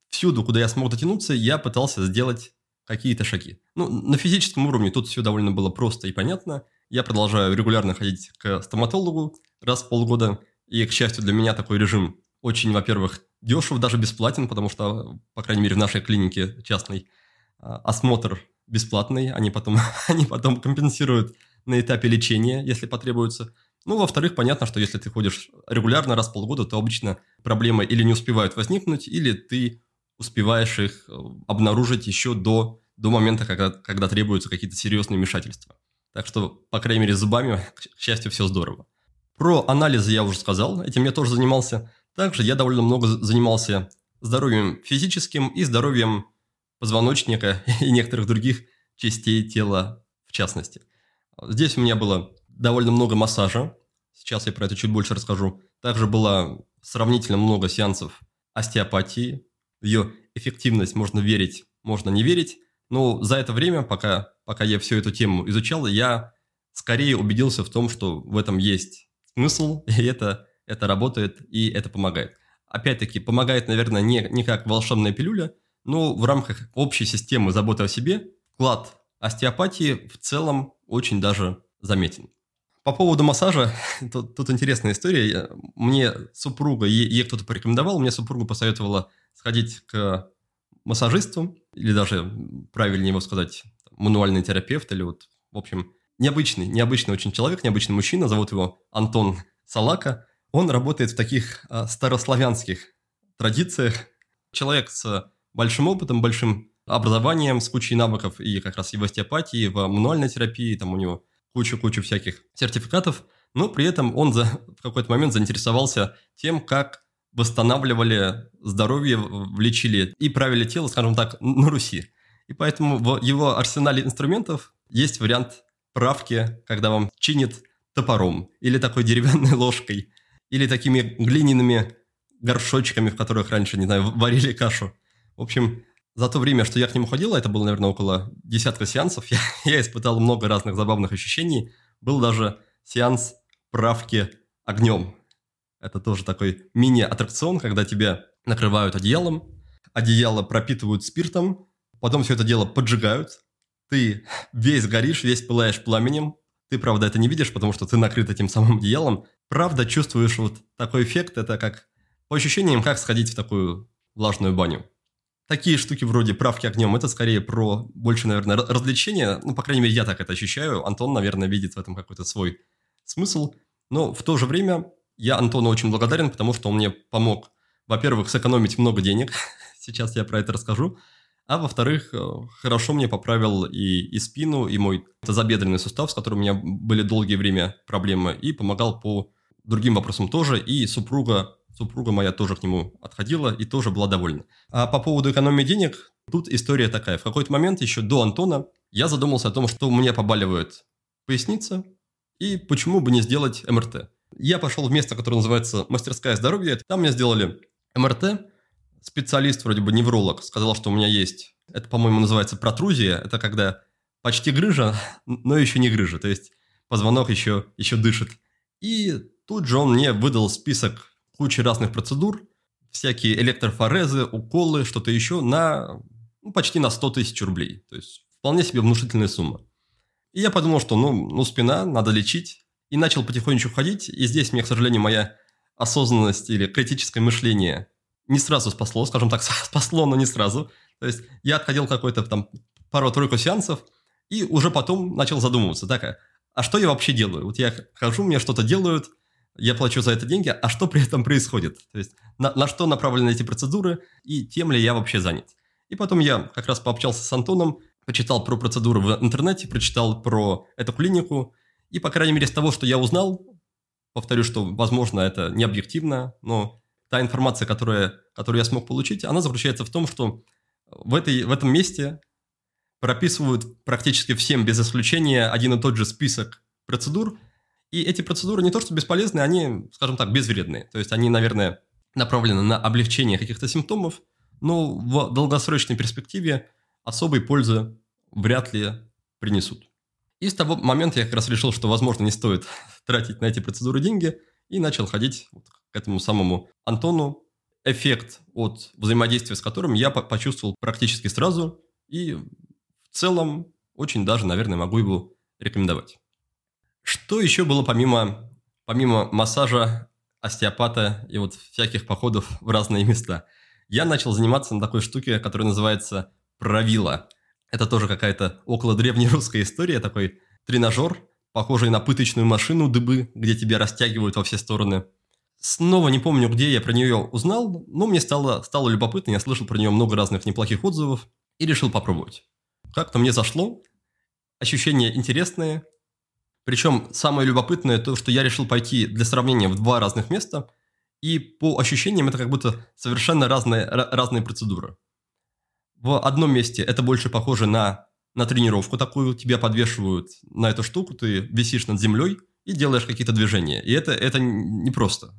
всюду, куда я смог дотянуться, я пытался сделать какие-то шаги. Ну, на физическом уровне тут все довольно было просто и понятно. я продолжаю регулярно ходить к стоматологу раз в полгода. И, к счастью, для меня такой режим очень, во-первых, дешев, даже бесплатен, потому что, по крайней мере, в нашей клинике частный а, осмотр бесплатный, они потом, (laughs) они потом компенсируют на этапе лечения, если потребуется. Ну, во-вторых, понятно, что если ты ходишь регулярно раз в полгода, то обычно проблемы или не успевают возникнуть, или ты успеваешь их э, обнаружить еще до, до момента, когда, когда требуются какие-то серьезные вмешательства. Так что, по крайней мере, зубами, (laughs) к счастью, все здорово. Про анализы я уже сказал, этим я тоже занимался. Также я довольно много занимался здоровьем физическим и здоровьем позвоночника (laughs) и некоторых других частей тела в частности. Здесь у меня было довольно много массажа, сейчас я про это чуть больше расскажу. Также было сравнительно много сеансов остеопатии, в ее эффективность можно верить, можно не верить, но за это время, пока, пока я всю эту тему изучал, я скорее убедился в том, что в этом есть смысл, (laughs) и это, это работает, и это помогает. Опять-таки, помогает, наверное, не, не как волшебная пилюля, но в рамках общей системы заботы о себе вклад остеопатии в целом очень даже заметен. По поводу массажа, (laughs) тут, тут интересная история. Мне супруга, ей, кто-то порекомендовал, мне супруга посоветовала сходить к массажисту, или даже, правильнее его сказать, мануальный терапевт, или вот, в общем, необычный, необычный очень человек, необычный мужчина, зовут его Антон Салака. Он работает в таких а, старославянских традициях. Человек с большим опытом, большим образованием, с кучей навыков и как раз и в остеопатии, и в мануальной терапии, там у него кучу-кучу всяких сертификатов, но при этом он за, в какой-то момент заинтересовался тем, как восстанавливали здоровье, лечили и правили тело, скажем так, на Руси. И поэтому в его арсенале инструментов есть вариант правки, когда вам чинит топором, или такой деревянной (laughs) ложкой, или такими глиняными горшочками, в которых раньше, не знаю, варили кашу. В общем, за то время, что я к нему ходил, это было, наверное, около десятка сеансов, (laughs) я, я испытал много разных забавных ощущений. Был даже сеанс правки огнем. Это тоже такой мини-аттракцион, когда тебя накрывают одеялом, одеяло пропитывают спиртом, потом все это дело поджигают, ты весь горишь, весь пылаешь пламенем, ты, правда, это не видишь, потому что ты накрыт этим самым одеялом, правда, чувствуешь вот такой эффект, это как, по ощущениям, как сходить в такую влажную баню. Такие штуки вроде правки огнем, это скорее про больше, наверное, развлечения. Ну, по крайней мере, я так это ощущаю. Антон, наверное, видит в этом какой-то свой смысл. Но в то же время я Антону очень благодарен, потому что он мне помог, во-первых, сэкономить много денег. (laughs) Сейчас я про это расскажу. А во-вторых, э, хорошо мне поправил и, и спину, и мой тазобедренный сустав, с которым у меня были долгие время проблемы, и помогал по другим вопросам тоже. И супруга Супруга моя тоже к нему отходила и тоже была довольна. А по поводу экономии денег, тут история такая. В какой-то момент еще до Антона я задумался о том, что у меня побаливает поясница, и почему бы не сделать МРТ. Я пошел в место, которое называется «Мастерская здоровья». Там мне сделали МРТ. Специалист, вроде бы невролог, сказал, что у меня есть, это, по-моему, называется протрузия. Это когда почти грыжа, но еще не грыжа. То есть позвонок еще, еще дышит. И тут же он мне выдал список куча разных процедур, всякие электрофорезы, уколы, что-то еще на ну, почти на 100 тысяч рублей. То есть вполне себе внушительная сумма. И я подумал, что ну, ну спина, надо лечить. И начал потихонечку ходить. И здесь мне, к сожалению, моя осознанность или критическое мышление не сразу спасло, скажем так, (laughs) спасло, но не сразу. То есть я отходил какой-то там пару-тройку сеансов, и уже потом начал задумываться, так, а что я вообще делаю? Вот я хожу, мне что-то делают – я плачу за это деньги, а что при этом происходит? То есть на, на что направлены эти процедуры и тем ли я вообще занят? И потом я как раз пообщался с Антоном, почитал про процедуры в интернете, прочитал про эту клинику, и, по крайней мере, с того, что я узнал, повторю, что, возможно, это не объективно, но та информация, которая, которую я смог получить, она заключается в том, что в, этой, в этом месте прописывают практически всем без исключения один и тот же список процедур, и эти процедуры не то что бесполезны, они, скажем так, безвредные. То есть они, наверное, направлены на облегчение каких-то симптомов, но в долгосрочной перспективе особой пользы вряд ли принесут. И с того момента я как раз решил, что, возможно, не стоит (laughs) тратить на эти процедуры деньги, и начал ходить вот к этому самому Антону. Эффект от взаимодействия с которым я почувствовал практически сразу, и в целом очень даже, наверное, могу его рекомендовать. Что еще было помимо, помимо массажа, остеопата и вот всяких походов в разные места? Я начал заниматься на такой штуке, которая называется правила. Это тоже какая-то около древнерусская история, такой тренажер, похожий на пыточную машину дыбы, где тебя растягивают во все стороны. Снова не помню, где я про нее узнал, но мне стало, стало любопытно, я слышал про нее много разных неплохих отзывов и решил попробовать. Как-то мне зашло, ощущения интересные, причем самое любопытное то, что я решил пойти для сравнения в два разных места, и по ощущениям это как будто совершенно разные, разные процедуры. В одном месте это больше похоже на, на тренировку такую, тебя подвешивают на эту штуку, ты висишь над землей и делаешь какие-то движения. И это, это непросто.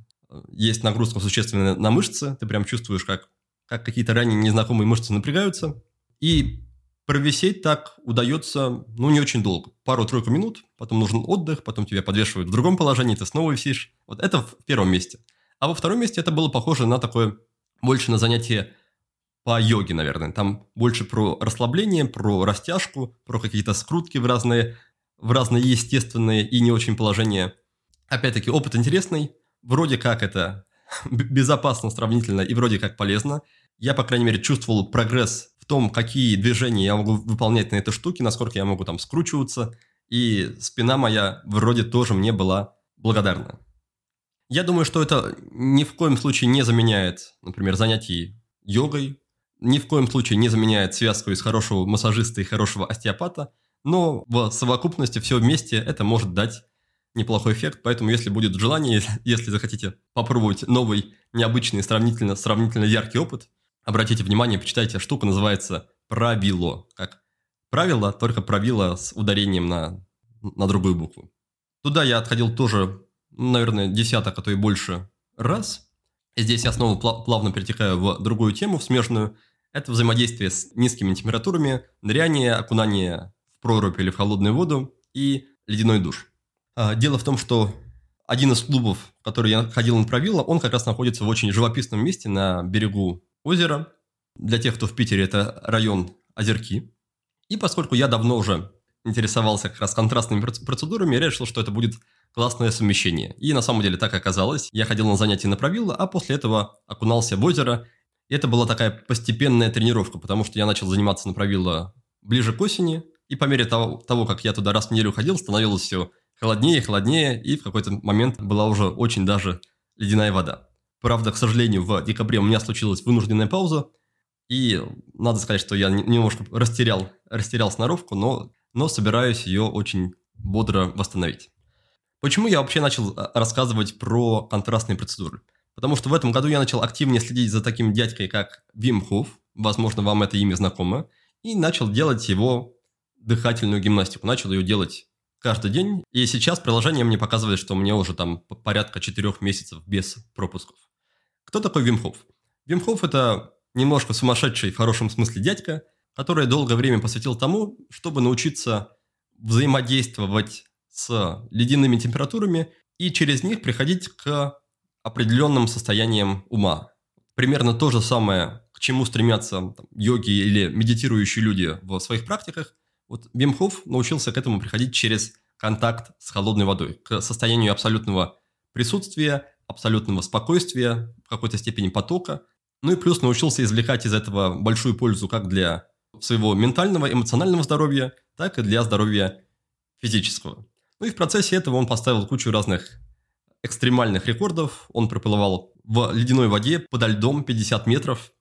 Есть нагрузка существенная на мышцы, ты прям чувствуешь, как, как какие-то ранее незнакомые мышцы напрягаются. И провисеть так удается, ну, не очень долго. Пару-тройку минут, потом нужен отдых, потом тебя подвешивают в другом положении, ты снова висишь. Вот это в первом месте. А во втором месте это было похоже на такое, больше на занятие по йоге, наверное. Там больше про расслабление, про растяжку, про какие-то скрутки в разные, в разные естественные и не очень положения. Опять-таки, опыт интересный. Вроде как это (laughs) безопасно сравнительно и вроде как полезно. Я, по крайней мере, чувствовал прогресс том, какие движения я могу выполнять на этой штуке, насколько я могу там скручиваться. И спина моя вроде тоже мне была благодарна. Я думаю, что это ни в коем случае не заменяет, например, занятий йогой, ни в коем случае не заменяет связку из хорошего массажиста и хорошего остеопата, но в совокупности все вместе это может дать неплохой эффект, поэтому если будет желание, (laughs) если захотите попробовать новый, необычный, сравнительно, сравнительно яркий опыт, обратите внимание, почитайте, штука называется правило, как правило, только правило с ударением на, на другую букву. Туда я отходил тоже, наверное, десяток, а то и больше раз – Здесь я снова плавно перетекаю в другую тему, в смежную. Это взаимодействие с низкими температурами, ныряние, окунание в прорубь или в холодную воду и ледяной душ. А, дело в том, что один из клубов, в который я ходил на правило, он как раз находится в очень живописном месте на берегу озера. Для тех, кто в Питере, это район Озерки. И поскольку я давно уже интересовался как раз контрастными процедурами, я решил, что это будет классное совмещение. И на самом деле так оказалось. Я ходил на занятия на правило, а после этого окунался в озеро. И это была такая постепенная тренировка, потому что я начал заниматься на правило ближе к осени. И по мере того, того, как я туда раз в неделю ходил, становилось все холоднее и холоднее, и в какой-то момент была уже очень даже ледяная вода. Правда, к сожалению, в декабре у меня случилась вынужденная пауза, и надо сказать, что я немножко растерял, растерял сноровку, но, но собираюсь ее очень бодро восстановить. Почему я вообще начал а, рассказывать про контрастные процедуры? Потому что в этом году я начал активнее следить за таким дядькой, как Вим Хофф, возможно, вам это имя знакомо, и начал делать его дыхательную гимнастику. Начал ее делать каждый день, и сейчас приложение мне показывает, что мне уже там порядка четырех месяцев без пропусков. Кто такой Вим Хофф? Вим Хофф – это немножко сумасшедший в хорошем смысле дядька, который долгое время посвятил тому, чтобы научиться взаимодействовать с ледяными температурами и через них приходить к определенным состояниям ума. Примерно то же самое, к чему стремятся там, йоги или медитирующие люди в своих практиках. Вот Вим Хофф научился к этому приходить через контакт с холодной водой, к состоянию абсолютного присутствия, абсолютного спокойствия, в какой-то степени потока. Ну и плюс научился извлекать из этого большую пользу как для своего ментального, эмоционального здоровья, так и для здоровья физического. Ну и в процессе этого он поставил кучу разных экстремальных рекордов. Он проплывал в ледяной воде подо льдом 50 метров.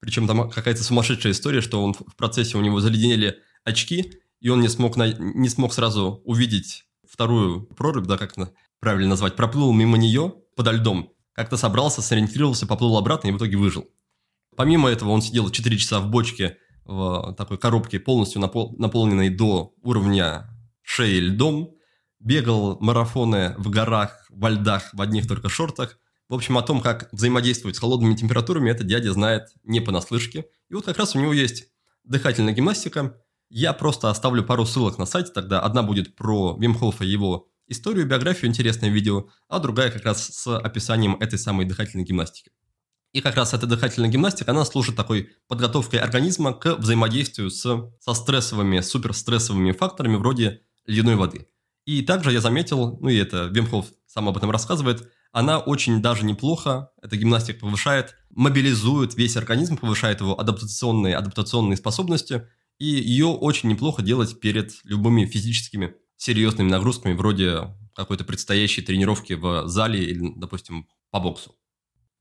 Причем там какая-то сумасшедшая история, что он в процессе у него заледенели очки, и он не смог, на, не смог сразу увидеть вторую прорубь, да, как правильно назвать, проплыл мимо нее подо льдом. Как-то собрался, сориентировался, поплыл обратно и в итоге выжил. Помимо этого он сидел 4 часа в бочке, в такой коробке, полностью напол- наполненной до уровня шеи льдом, бегал марафоны в горах, во льдах, в одних только шортах. В общем, о том, как взаимодействовать с холодными температурами, этот дядя знает не понаслышке. И вот как раз у него есть дыхательная гимнастика. Я просто оставлю пару ссылок на сайте тогда. Одна будет про Вимхофа и его историю, биографию, интересное видео, а другая как раз с описанием этой самой дыхательной гимнастики. И как раз эта дыхательная гимнастика, она служит такой подготовкой организма к взаимодействию с, со стрессовыми, суперстрессовыми факторами вроде ледяной воды. И также я заметил, ну и это Вимхов сам об этом рассказывает, она очень даже неплохо, эта гимнастика повышает, мобилизует весь организм, повышает его адаптационные, адаптационные способности, и ее очень неплохо делать перед любыми физическими серьезными нагрузками, вроде какой-то предстоящей тренировки в зале или, допустим, по боксу.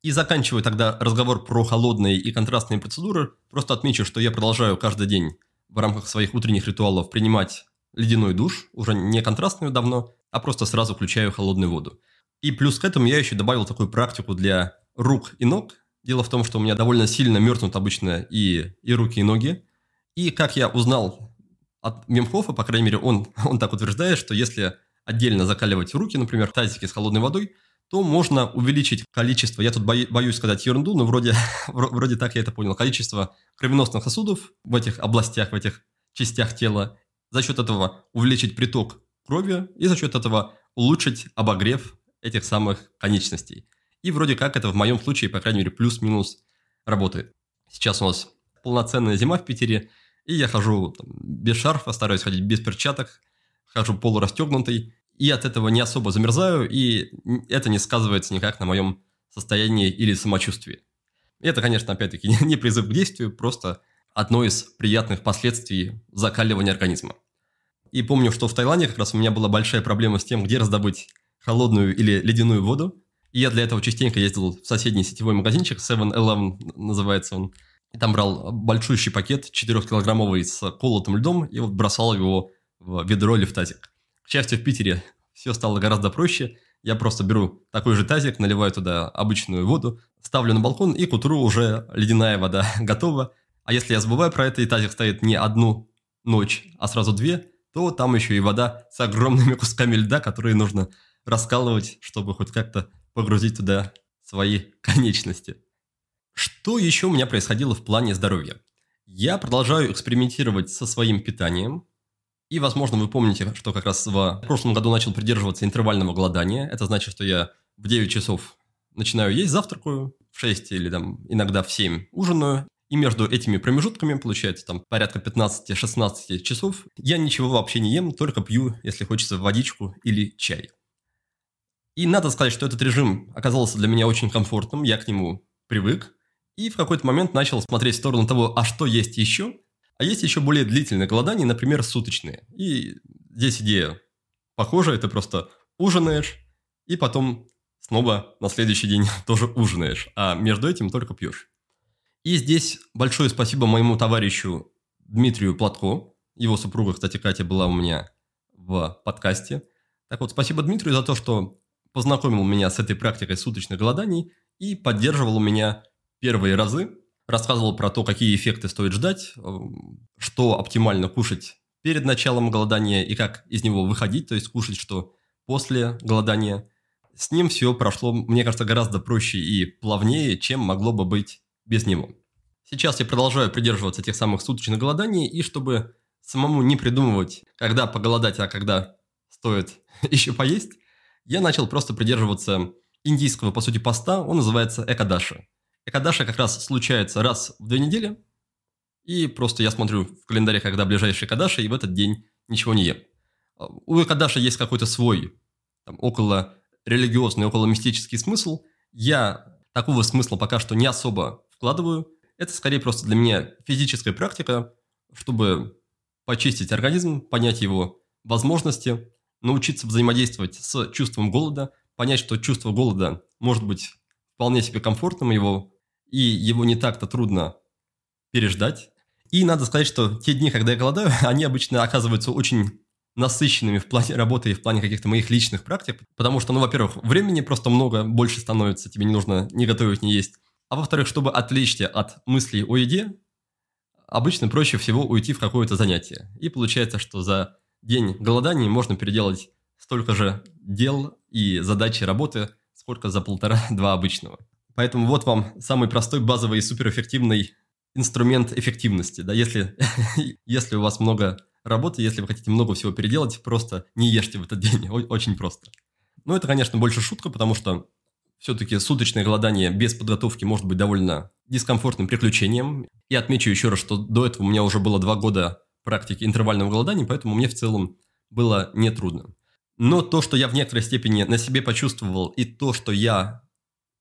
И заканчивая тогда разговор про холодные и контрастные процедуры, просто отмечу, что я продолжаю каждый день в рамках своих утренних ритуалов принимать ледяной душ, уже не контрастную давно, а просто сразу включаю холодную воду. И плюс к этому я еще добавил такую практику для рук и ног. Дело в том, что у меня довольно сильно мерзнут обычно и, и руки, и ноги. И как я узнал от Мемхофа, по крайней мере, он, (laughs) он так утверждает, что если отдельно закаливать руки, например, в тазике с холодной водой, то можно увеличить количество, я тут боюсь сказать ерунду, но вроде, (laughs) вроде так я это понял, количество кровеносных сосудов в этих областях, в этих частях тела, за счет этого увеличить приток крови и за счет этого улучшить обогрев этих самых конечностей. И вроде как это в моем случае, по крайней мере, плюс-минус работает. Сейчас у нас полноценная зима в Питере, и я хожу там, без шарфа, стараюсь ходить без перчаток, хожу полурастегнутый, и от этого не особо замерзаю, и это не сказывается никак на моем состоянии или самочувствии. Это, конечно, опять-таки (laughs) не призыв к действию, просто одно из приятных последствий закаливания организма. И помню, что в Таиланде как раз у меня была большая проблема с тем, где раздобыть холодную или ледяную воду. И я для этого частенько ездил в соседний сетевой магазинчик, 7-Eleven называется он. И там брал большущий пакет 4-килограммовый с колотым льдом и вот бросал его в ведро или в тазик. К счастью, в Питере все стало гораздо проще. Я просто беру такой же тазик, наливаю туда обычную воду, ставлю на балкон, и к утру уже ледяная вода (laughs) готова. А если я забываю про это, и тазик стоит не одну ночь, а сразу две, то там еще и вода с огромными (laughs) кусками льда, которые нужно раскалывать, чтобы хоть как-то погрузить туда свои (laughs) конечности. Что еще у меня происходило в плане здоровья? Я продолжаю экспериментировать со своим питанием. И, возможно, вы помните, что как раз в прошлом году начал придерживаться интервального голодания. Это значит, что я в 9 часов начинаю есть, завтракаю, в 6 или там иногда в 7 ужинаю. И между этими промежутками, получается, там порядка 15-16 часов, я ничего вообще не ем, только пью, если хочется, водичку или чай. И надо сказать, что этот режим оказался для меня очень комфортным, я к нему привык. И в какой-то момент начал смотреть в сторону того, а что есть еще. А есть еще более длительные голодания, например, суточные. И здесь идея похожая, ты просто ужинаешь, и потом снова на следующий день (laughs) тоже ужинаешь, а между этим только пьешь. И здесь большое спасибо моему товарищу Дмитрию Платко. Его супруга, кстати, Катя была у меня в подкасте. Так вот, спасибо Дмитрию за то, что познакомил меня с этой практикой суточных голоданий и поддерживал меня первые разы, рассказывал про то, какие эффекты стоит ждать, э, что оптимально кушать перед началом голодания и как из него выходить, то есть кушать что после голодания. С ним все прошло, мне кажется, гораздо проще и плавнее, чем могло бы быть без него. Сейчас я продолжаю придерживаться тех самых суточных голоданий, и чтобы самому не придумывать, когда поголодать, а когда стоит (laughs) еще поесть, я начал просто придерживаться индийского, по сути, поста, он называется экадаши. Экадаши как раз случается раз в две недели, и просто я смотрю в календаре, когда ближайший экадаши, и в этот день ничего не ем. У экадаши есть какой-то свой, там, около религиозный, около мистический смысл. Я такого смысла пока что не особо вкладываю. Это скорее просто для меня физическая практика, чтобы почистить организм, понять его возможности, научиться взаимодействовать с чувством голода, понять, что чувство голода может быть вполне себе комфортным его, и его не так-то трудно переждать. И надо сказать, что те дни, когда я голодаю, (laughs) они обычно оказываются очень насыщенными в плане работы и в плане каких-то моих личных практик, потому что, ну, во-первых, времени просто много, больше становится, тебе не нужно ни готовить, ни есть. А во-вторых, чтобы отвлечься от мыслей о еде, обычно проще всего уйти в какое-то занятие. И получается, что за день голодания можно переделать столько же дел и задачи работы, сколько за полтора-два обычного. Поэтому вот вам самый простой, базовый и суперэффективный инструмент эффективности. Да? Если, (laughs) если у вас много работы, если вы хотите много всего переделать, просто не ешьте в этот день. Очень просто. Ну, это, конечно, больше шутка, потому что все-таки суточное голодание без подготовки может быть довольно дискомфортным приключением. И отмечу еще раз, что до этого у меня уже было два года практики интервального голодания, поэтому мне в целом было нетрудно. Но то, что я в некоторой степени на себе почувствовал, и то, что я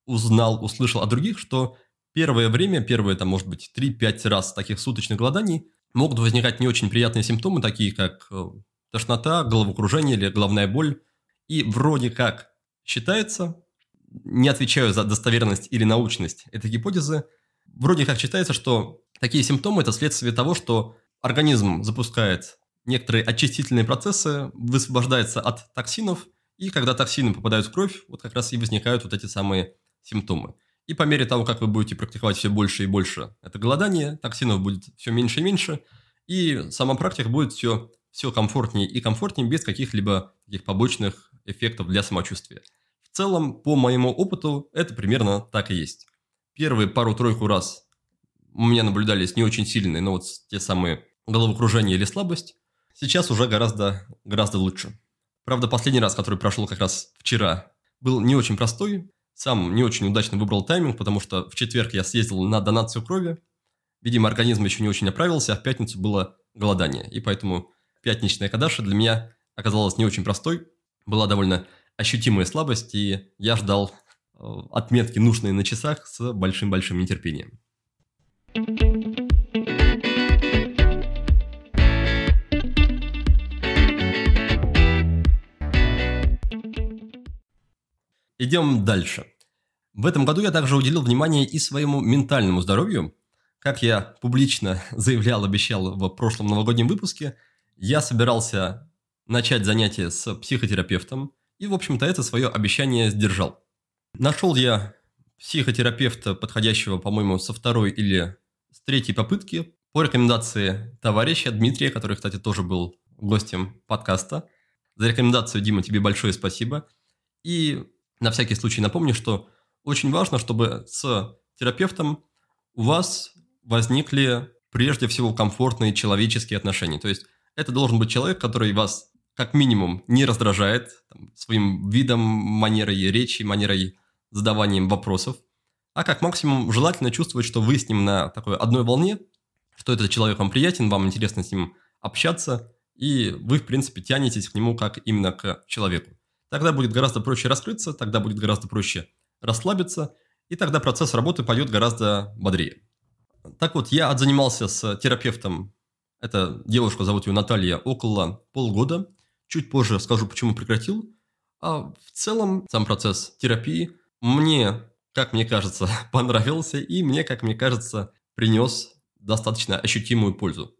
узнал, услышал от других, что первое время, первые, там, может быть, 3-5 раз таких суточных голоданий могут возникать не очень приятные симптомы, такие как э, тошнота, головокружение или головная боль. И вроде как считается, не отвечаю за достоверность или научность этой гипотезы, вроде как считается, что такие симптомы – это следствие того, что организм запускает некоторые очистительные процессы, высвобождается от токсинов, и когда токсины попадают в кровь, вот как раз и возникают вот эти самые симптомы. И по мере того, как вы будете практиковать все больше и больше это голодание, токсинов будет все меньше и меньше, и сама практика будет все, все комфортнее и комфортнее без каких-либо таких побочных эффектов для самочувствия. В целом, по моему опыту, это примерно так и есть. Первые пару-тройку раз у меня наблюдались не очень сильные, но вот те самые головокружение или слабость, сейчас уже гораздо, гораздо лучше. Правда, последний раз, который прошел как раз вчера, был не очень простой. Сам не очень удачно выбрал тайминг, потому что в четверг я съездил на донацию крови. Видимо, организм еще не очень оправился, а в пятницу было голодание. И поэтому пятничная кадаша для меня оказалась не очень простой. Была довольно ощутимая слабость, и я ждал э, отметки нужные на часах с большим-большим нетерпением. Идем дальше. В этом году я также уделил внимание и своему ментальному здоровью. Как я публично (laughs) заявлял, обещал в прошлом новогоднем выпуске, я собирался начать занятие с психотерапевтом, и, в общем-то, это свое обещание сдержал. Нашел я психотерапевта, подходящего, по-моему, со второй или с третьей попытки, по рекомендации товарища Дмитрия, который, кстати, тоже был гостем подкаста. За рекомендацию, Дима, тебе большое спасибо. И на всякий случай напомню, что очень важно, чтобы с терапевтом у вас возникли прежде всего комфортные человеческие отношения. То есть это должен быть человек, который вас как минимум не раздражает там, своим видом, манерой речи, манерой задаванием вопросов, а как максимум желательно чувствовать, что вы с ним на такой одной волне, что этот человек вам приятен, вам интересно с ним общаться, и вы, в принципе, тянетесь к нему как именно к человеку. Тогда будет гораздо проще раскрыться, тогда будет гораздо проще расслабиться, и тогда процесс работы пойдет гораздо бодрее. Так вот, я отзанимался с терапевтом, эта девушка, зовут ее Наталья, около полгода. Чуть позже скажу, почему прекратил. А в целом сам процесс терапии мне, как мне кажется, (laughs) понравился и мне, как мне кажется, принес достаточно ощутимую пользу.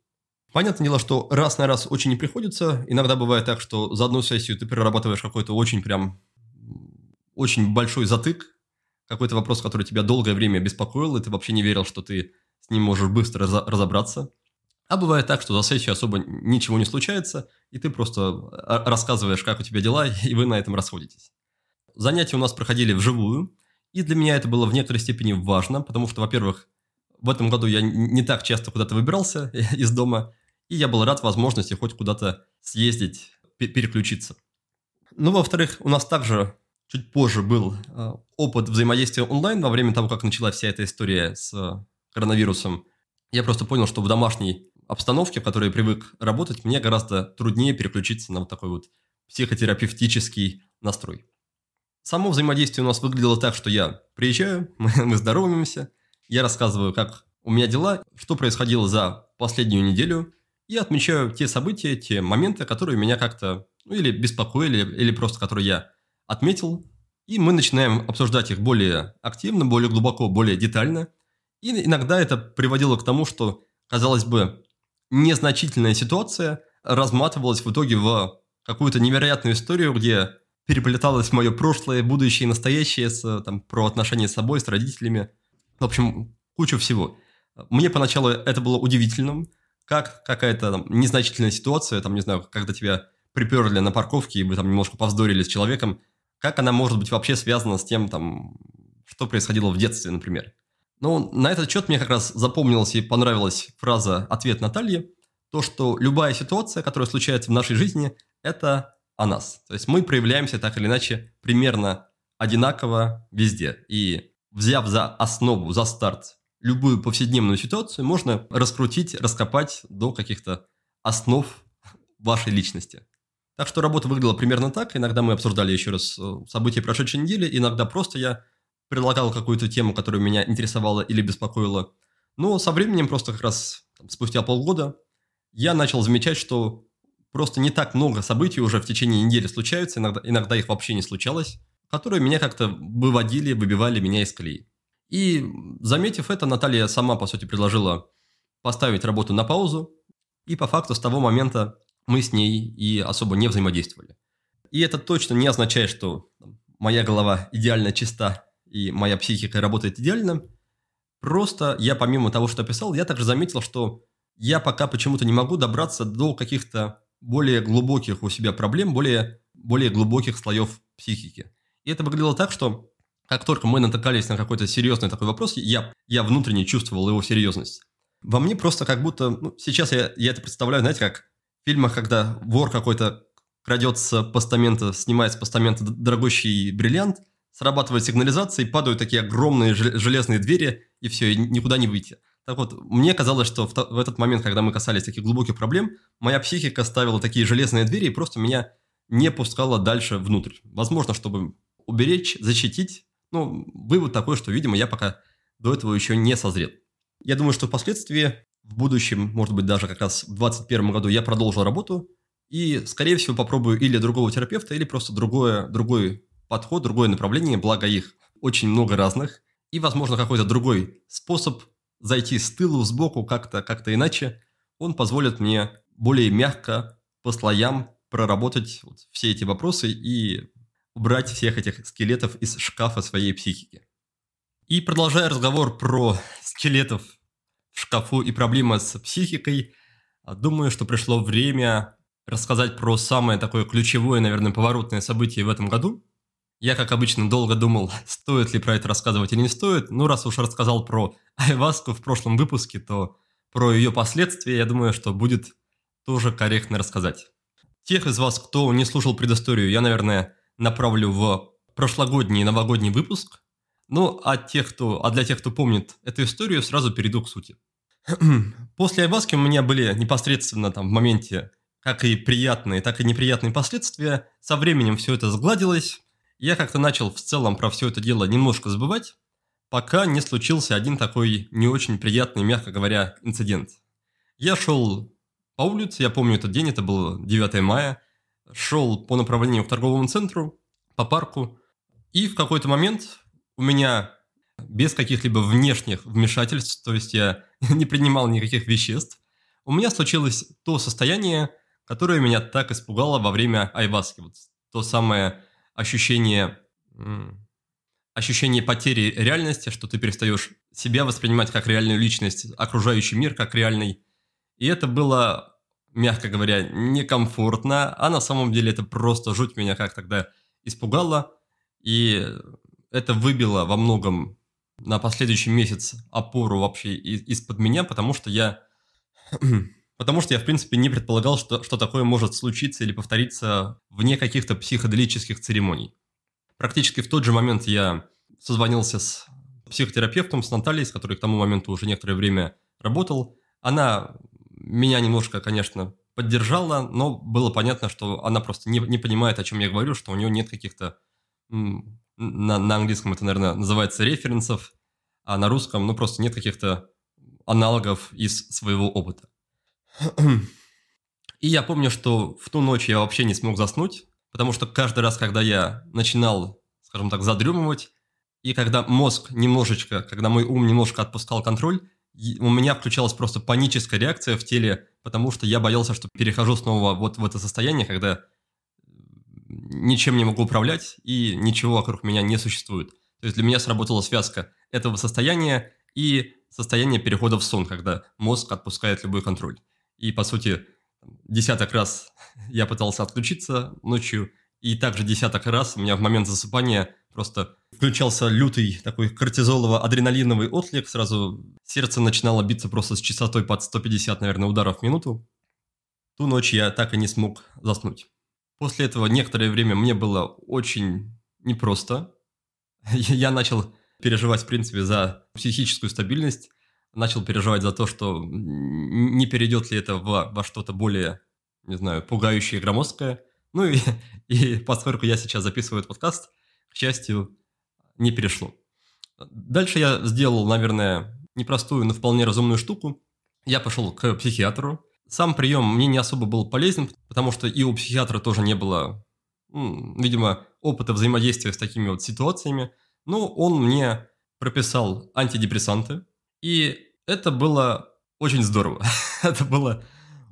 Понятное дело, что раз на раз очень не приходится. Иногда бывает так, что за одну сессию ты перерабатываешь какой-то очень прям очень большой затык, какой-то вопрос, который тебя долгое время беспокоил, и ты вообще не верил, что ты с ним можешь быстро разобраться. А бывает так, что за сессию особо ничего не случается, и ты просто а, рассказываешь, как у тебя дела, (laughs) и вы на этом расходитесь. Занятия у нас проходили вживую, и для меня это было в некоторой степени важно, потому что, во-первых, в этом году я не так часто куда-то выбирался (laughs) из дома, и я был рад возможности хоть куда-то съездить, переключиться. Ну, во-вторых, у нас также чуть позже был э, опыт взаимодействия онлайн во время того, как началась вся эта история с коронавирусом. Я просто понял, что в домашней обстановке, в которой я привык работать, мне гораздо труднее переключиться на вот такой вот психотерапевтический настрой. Само взаимодействие у нас выглядело так, что я приезжаю, (laughs) мы, мы здороваемся, я рассказываю, как у меня дела, что происходило за последнюю неделю, и отмечаю те события, те моменты, которые меня как-то ну, или беспокоили, или просто которые я отметил. И мы начинаем обсуждать их более активно, более глубоко, более детально. И иногда это приводило к тому, что, казалось бы, незначительная ситуация разматывалась в итоге в какую-то невероятную историю, где переплеталось мое прошлое, будущее и настоящее с, там, про отношения с собой, с родителями. В общем, кучу всего. Мне поначалу это было удивительным, как какая-то там, незначительная ситуация, там, не знаю, когда тебя приперли на парковке, и вы там немножко повздорили с человеком, как она может быть вообще связана с тем, там, что происходило в детстве, например. Ну, на этот счет мне как раз запомнилась и понравилась фраза «ответ Натальи», то, что любая ситуация, которая случается в нашей жизни, это о нас. То есть мы проявляемся так или иначе примерно одинаково везде. И взяв за основу, за старт любую повседневную ситуацию можно раскрутить, раскопать до каких-то основ вашей личности. Так что работа выглядела примерно так. Иногда мы обсуждали еще раз э, события прошедшей недели, иногда просто я предлагал какую-то тему, которая меня интересовала или беспокоила. Но со временем, просто как раз спустя полгода, я начал замечать, что просто не так много событий уже в течение недели случаются, иногда, иногда их вообще не случалось, которые меня как-то выводили, выбивали меня из колеи. И, заметив это, Наталья сама, по сути, предложила поставить работу на паузу, и по факту с того момента мы с ней и особо не взаимодействовали. И это точно не означает, что моя голова идеально чиста и моя психика работает идеально. Просто я помимо того, что писал, я также заметил, что я пока почему-то не могу добраться до каких-то более глубоких у себя проблем, более, более глубоких слоев психики. И это выглядело так, что как только мы натыкались на какой-то серьезный такой вопрос, я, я внутренне чувствовал его серьезность. Во мне просто как будто... Ну, сейчас я, я это представляю, знаете, как в фильмах, когда вор какой-то крадется постамента, снимает с постамента дорогущий бриллиант, срабатывает сигнализация, и падают такие огромные железные двери, и все, и никуда не выйти. Так вот, мне казалось, что в, в этот момент, когда мы касались таких глубоких проблем, моя психика ставила такие железные двери и просто меня не пускала дальше внутрь. Возможно, чтобы уберечь, защитить. Ну, вывод такой, что, видимо, я пока до этого еще не созрел. Я думаю, что впоследствии, в будущем, может быть, даже как раз в 2021 году я продолжу работу и, скорее всего, попробую или другого терапевта, или просто другое, другой подход, другое направление, благо их очень много разных, и, возможно, какой-то другой способ зайти с тылу, сбоку, как-то как иначе, он позволит мне более мягко, по слоям проработать вот все эти вопросы и убрать всех этих скелетов из шкафа своей психики. И продолжая разговор про скелетов в шкафу и проблемы с психикой, думаю, что пришло время рассказать про самое такое ключевое, наверное, поворотное событие в этом году – я, как обычно, долго думал, стоит ли про это рассказывать или не стоит. Ну, раз уж рассказал про Айваску в прошлом выпуске, то про ее последствия, я думаю, что будет тоже корректно рассказать. Тех из вас, кто не слушал предысторию, я, наверное, направлю в прошлогодний новогодний выпуск. Ну, а, тех, кто, а для тех, кто помнит эту историю, сразу перейду к сути. (clears throat) После Айваски у меня были непосредственно там в моменте как и приятные, так и неприятные последствия. Со временем все это сгладилось, я как-то начал в целом про все это дело немножко забывать, пока не случился один такой не очень приятный, мягко говоря, инцидент. Я шел по улице, я помню этот день, это было 9 мая, шел по направлению к торговому центру, по парку, и в какой-то момент у меня без каких-либо внешних вмешательств, то есть я (laughs) не принимал никаких веществ, у меня случилось то состояние, которое меня так испугало во время айваски. Вот то самое ощущение, ощущение потери реальности, что ты перестаешь себя воспринимать как реальную личность, окружающий мир как реальный. И это было, мягко говоря, некомфортно, а на самом деле это просто жуть меня как тогда испугало. И это выбило во многом на последующий месяц опору вообще из-под меня, потому что я (clears throat) Потому что я, в принципе, не предполагал, что, что такое может случиться или повториться вне каких-то психоделических церемоний. Практически в тот же момент я созвонился с психотерапевтом, с Натальей, с которой к тому моменту уже некоторое время работал. Она меня немножко, конечно, поддержала, но было понятно, что она просто не, не понимает, о чем я говорю, что у нее нет каких-то... На, на английском это, наверное, называется референсов, а на русском, ну, просто нет каких-то аналогов из своего опыта. И я помню, что в ту ночь я вообще не смог заснуть, потому что каждый раз, когда я начинал, скажем так, задремывать, и когда мозг немножечко, когда мой ум немножко отпускал контроль, у меня включалась просто паническая реакция в теле, потому что я боялся, что перехожу снова вот в это состояние, когда ничем не могу управлять и ничего вокруг меня не существует. То есть для меня сработала связка этого состояния и состояния перехода в сон, когда мозг отпускает любой контроль. И, по сути, десяток раз (laughs) я пытался отключиться ночью, и также десяток раз у меня в момент засыпания просто включался лютый такой кортизолово-адреналиновый отклик, сразу сердце начинало биться просто с частотой под 150, наверное, ударов в минуту. Ту ночь я так и не смог заснуть. После этого некоторое время мне было очень непросто. (laughs) Я начал переживать, в принципе, за психическую стабильность, начал переживать за то, что не перейдет ли это во, во что-то более, не знаю, пугающее и громоздкое. Ну и, (laughs) и поскольку я сейчас записываю этот подкаст, к счастью, не перешло. Дальше я сделал, наверное, непростую, но вполне разумную штуку. Я пошел к психиатру. Сам прием мне не особо был полезен, потому что и у психиатра тоже не было, видимо, опыта взаимодействия с такими вот ситуациями. Но он мне прописал антидепрессанты, и это было очень здорово. (laughs) это было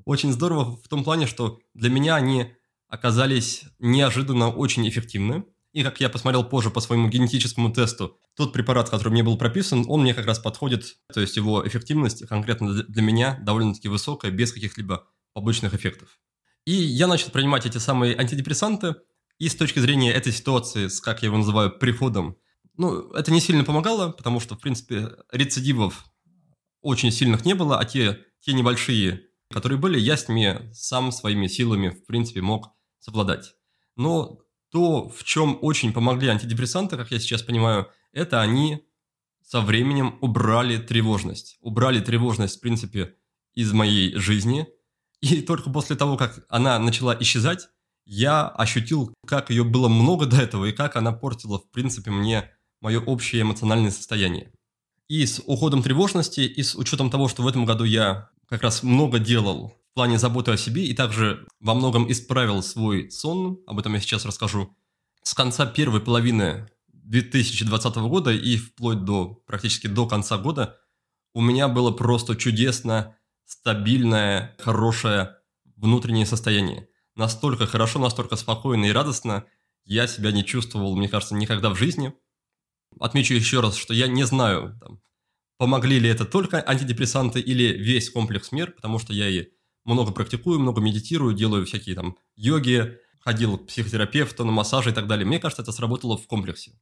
очень здорово в том плане, что для меня они оказались неожиданно очень эффективны. И как я посмотрел позже по своему генетическому тесту, тот препарат, который мне был прописан, он мне как раз подходит, то есть его эффективность конкретно для меня довольно-таки высокая, без каких-либо побочных эффектов. И я начал принимать эти самые антидепрессанты, и с точки зрения этой ситуации, с, как я его называю, приходом, ну, это не сильно помогало, потому что, в принципе, рецидивов очень сильных не было, а те, те небольшие, которые были, я с ними сам своими силами, в принципе, мог совладать. Но то, в чем очень помогли антидепрессанты, как я сейчас понимаю, это они со временем убрали тревожность. Убрали тревожность, в принципе, из моей жизни. И только после того, как она начала исчезать, я ощутил, как ее было много до этого, и как она портила, в принципе, мне мое общее эмоциональное состояние. И с уходом тревожности, и с учетом того, что в этом году я как раз много делал в плане заботы о себе и также во многом исправил свой сон, об этом я сейчас расскажу, с конца первой половины 2020 года и вплоть до практически до конца года у меня было просто чудесно, стабильное, хорошее внутреннее состояние. Настолько хорошо, настолько спокойно и радостно я себя не чувствовал, мне кажется, никогда в жизни. Отмечу еще раз, что я не знаю, там, помогли ли это только антидепрессанты или весь комплекс мер, потому что я и много практикую, много медитирую, делаю всякие там йоги, ходил к психотерапевту, на массажи и так далее. Мне кажется, это сработало в комплексе.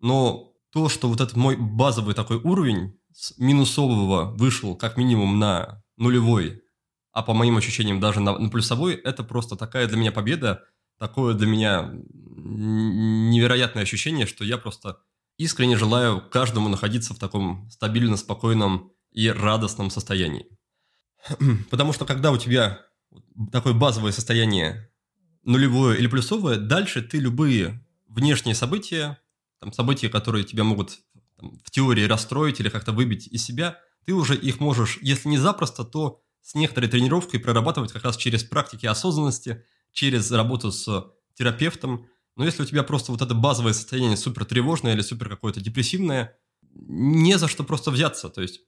Но то, что вот этот мой базовый такой уровень с минусового вышел как минимум на нулевой, а по моим ощущениям даже на, на плюсовой, это просто такая для меня победа, такое для меня невероятное ощущение, что я просто искренне желаю каждому находиться в таком стабильно, спокойном и радостном состоянии. (clears throat) Потому что когда у тебя такое базовое состояние нулевое или плюсовое, дальше ты любые внешние события, там, события, которые тебя могут там, в теории расстроить или как-то выбить из себя, ты уже их можешь, если не запросто, то с некоторой тренировкой прорабатывать как раз через практики осознанности, через работу с терапевтом. Но если у тебя просто вот это базовое состояние супер тревожное или супер какое-то депрессивное, не за что просто взяться. То есть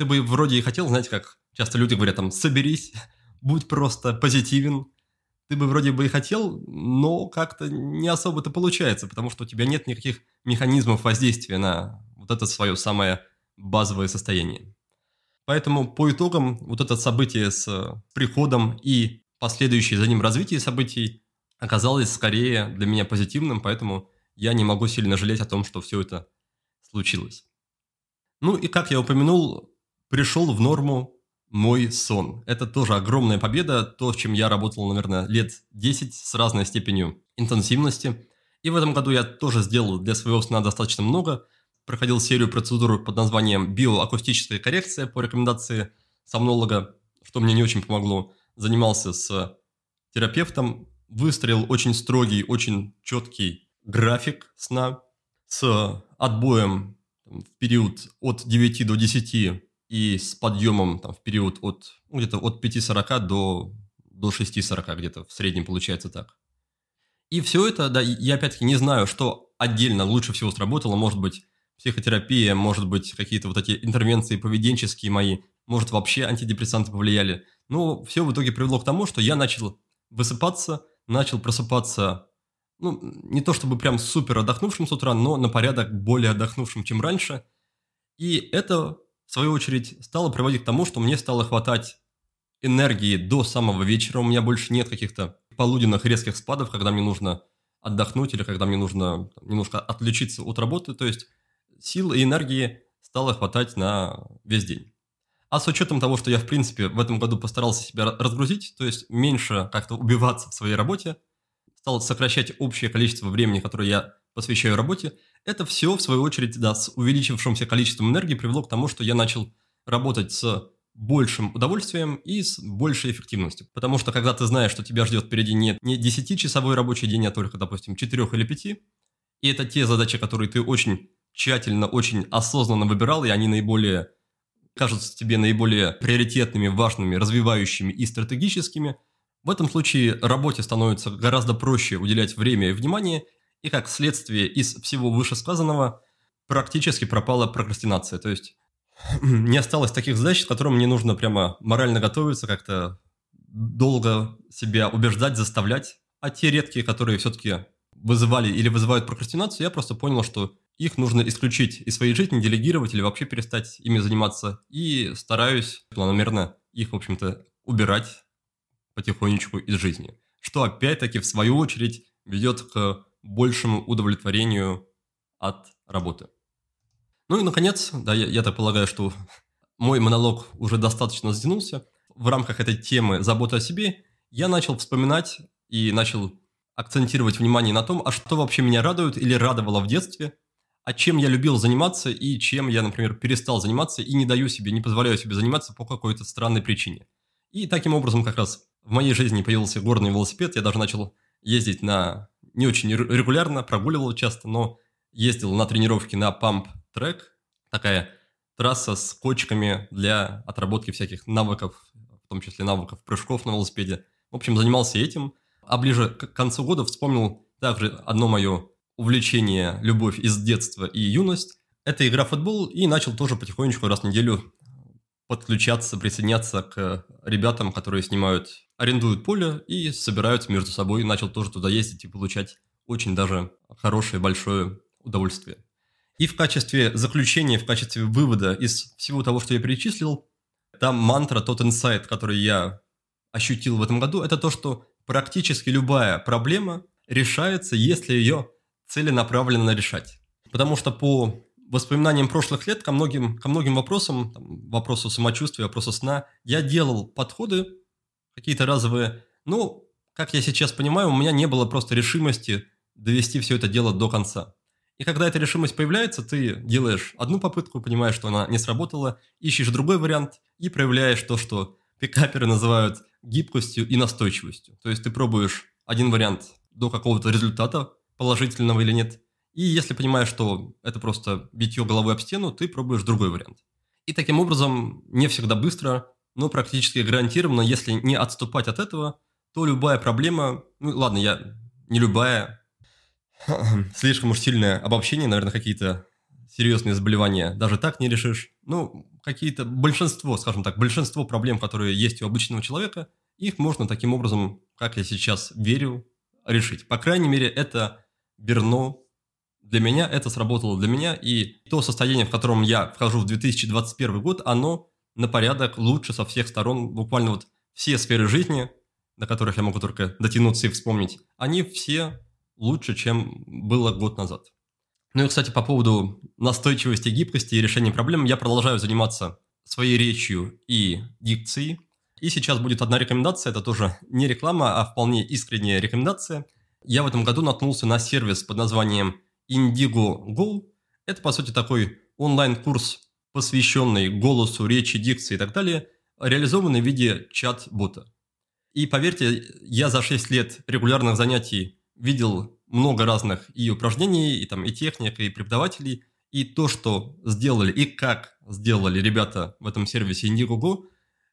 ты бы вроде и хотел, знаете, как часто люди говорят там, соберись, (laughs) будь просто позитивен, ты бы вроде бы и хотел, но как-то не особо это получается, потому что у тебя нет никаких механизмов воздействия на вот это свое самое базовое состояние. Поэтому по итогам вот это событие с приходом и последующее за ним развитие событий оказалось скорее для меня позитивным, поэтому я не могу сильно жалеть о том, что все это случилось. Ну и как я упомянул, пришел в норму мой сон. Это тоже огромная победа, то, с чем я работал, наверное, лет 10 с разной степенью интенсивности. И в этом году я тоже сделал для своего сна достаточно много. Проходил серию процедур под названием биоакустическая коррекция по рекомендации сомнолога, что мне не очень помогло. Занимался с терапевтом, выстроил очень строгий, очень четкий график сна с отбоем в период от 9 до 10 и с подъемом там, в период от ну, где-то от 5.40 до, до 6.40 где-то в среднем получается так. И все это, да, я опять-таки не знаю, что отдельно лучше всего сработало, может быть, психотерапия, может быть, какие-то вот эти интервенции поведенческие мои, может, вообще антидепрессанты повлияли. Но все в итоге привело к тому, что я начал высыпаться, начал просыпаться, ну, не то чтобы прям супер отдохнувшим с утра, но на порядок более отдохнувшим, чем раньше. И это свою очередь, стало приводить к тому, что мне стало хватать энергии до самого вечера. У меня больше нет каких-то полуденных резких спадов, когда мне нужно отдохнуть или когда мне нужно немножко отключиться от работы. То есть сил и энергии стало хватать на весь день. А с учетом того, что я, в принципе, в этом году постарался себя разгрузить, то есть меньше как-то убиваться в своей работе, стал сокращать общее количество времени, которое я посвящаю работе, это все, в свою очередь, да, с увеличившимся количеством энергии привело к тому, что я начал работать с большим удовольствием и с большей эффективностью. Потому что когда ты знаешь, что тебя ждет впереди не, не 10-часовой рабочий день, а только, допустим, 4 или 5, и это те задачи, которые ты очень тщательно, очень осознанно выбирал, и они наиболее кажутся тебе наиболее приоритетными, важными, развивающими и стратегическими, в этом случае работе становится гораздо проще уделять время и внимание, и как следствие из всего вышесказанного практически пропала прокрастинация. То есть (clears throat) не осталось таких задач, к которым мне нужно прямо морально готовиться, как-то долго себя убеждать, заставлять. А те редкие, которые все-таки вызывали или вызывают прокрастинацию, я просто понял, что их нужно исключить из своей жизни, делегировать или вообще перестать ими заниматься. И стараюсь планомерно их, в общем-то, убирать потихонечку из жизни. Что опять-таки, в свою очередь, ведет к большему удовлетворению от работы. Ну и, наконец, да, я, я так полагаю, что (laughs) мой монолог уже достаточно сдвинулся. В рамках этой темы заботы о себе я начал вспоминать и начал акцентировать внимание на том, а что вообще меня радует или радовало в детстве, а чем я любил заниматься и чем я, например, перестал заниматься и не даю себе, не позволяю себе заниматься по какой-то странной причине. И таким образом как раз в моей жизни появился горный велосипед, я даже начал ездить на не очень регулярно, прогуливал часто, но ездил на тренировки на памп трек, такая трасса с кочками для отработки всяких навыков, в том числе навыков прыжков на велосипеде. В общем, занимался этим. А ближе к концу года вспомнил также одно мое увлечение, любовь из детства и юность. Это игра в футбол, и начал тоже потихонечку раз в неделю подключаться, присоединяться к ребятам, которые снимают, арендуют поле и собираются между собой. Начал тоже туда ездить и получать очень даже хорошее, большое удовольствие. И в качестве заключения, в качестве вывода из всего того, что я перечислил, там мантра, тот инсайт, который я ощутил в этом году, это то, что практически любая проблема решается, если ее целенаправленно решать. Потому что по воспоминаниям прошлых лет ко многим, ко многим вопросам, там, вопросу самочувствия, вопросу сна, я делал подходы какие-то разовые, но, как я сейчас понимаю, у меня не было просто решимости довести все это дело до конца. И когда эта решимость появляется, ты делаешь одну попытку, понимаешь, что она не сработала, ищешь другой вариант и проявляешь то, что пикаперы называют гибкостью и настойчивостью. То есть ты пробуешь один вариант до какого-то результата, положительного или нет, и если понимаешь, что это просто битье головой об стену, ты пробуешь другой вариант. И таким образом, не всегда быстро, но практически гарантированно, если не отступать от этого, то любая проблема, ну ладно, я не любая, (clears throat) слишком уж сильное обобщение, наверное, какие-то серьезные заболевания даже так не решишь. Ну, какие-то большинство, скажем так, большинство проблем, которые есть у обычного человека, их можно таким образом, как я сейчас верю, решить. По крайней мере, это верно для меня, это сработало для меня, и то состояние, в котором я вхожу в 2021 год, оно на порядок лучше со всех сторон, буквально вот все сферы жизни, до которых я могу только дотянуться и вспомнить, они все лучше, чем было год назад. Ну и, кстати, по поводу настойчивости, гибкости и решения проблем, я продолжаю заниматься своей речью и дикцией. И сейчас будет одна рекомендация, это тоже не реклама, а вполне искренняя рекомендация. Я в этом году наткнулся на сервис под названием Indigo Go. Это, по сути, такой онлайн-курс, посвященный голосу, речи, дикции и так далее, реализованный в виде чат-бота. И поверьте, я за 6 лет регулярных занятий видел много разных и упражнений, и там и техник, и преподавателей, и то, что сделали, и как сделали ребята в этом сервисе Indiegogo,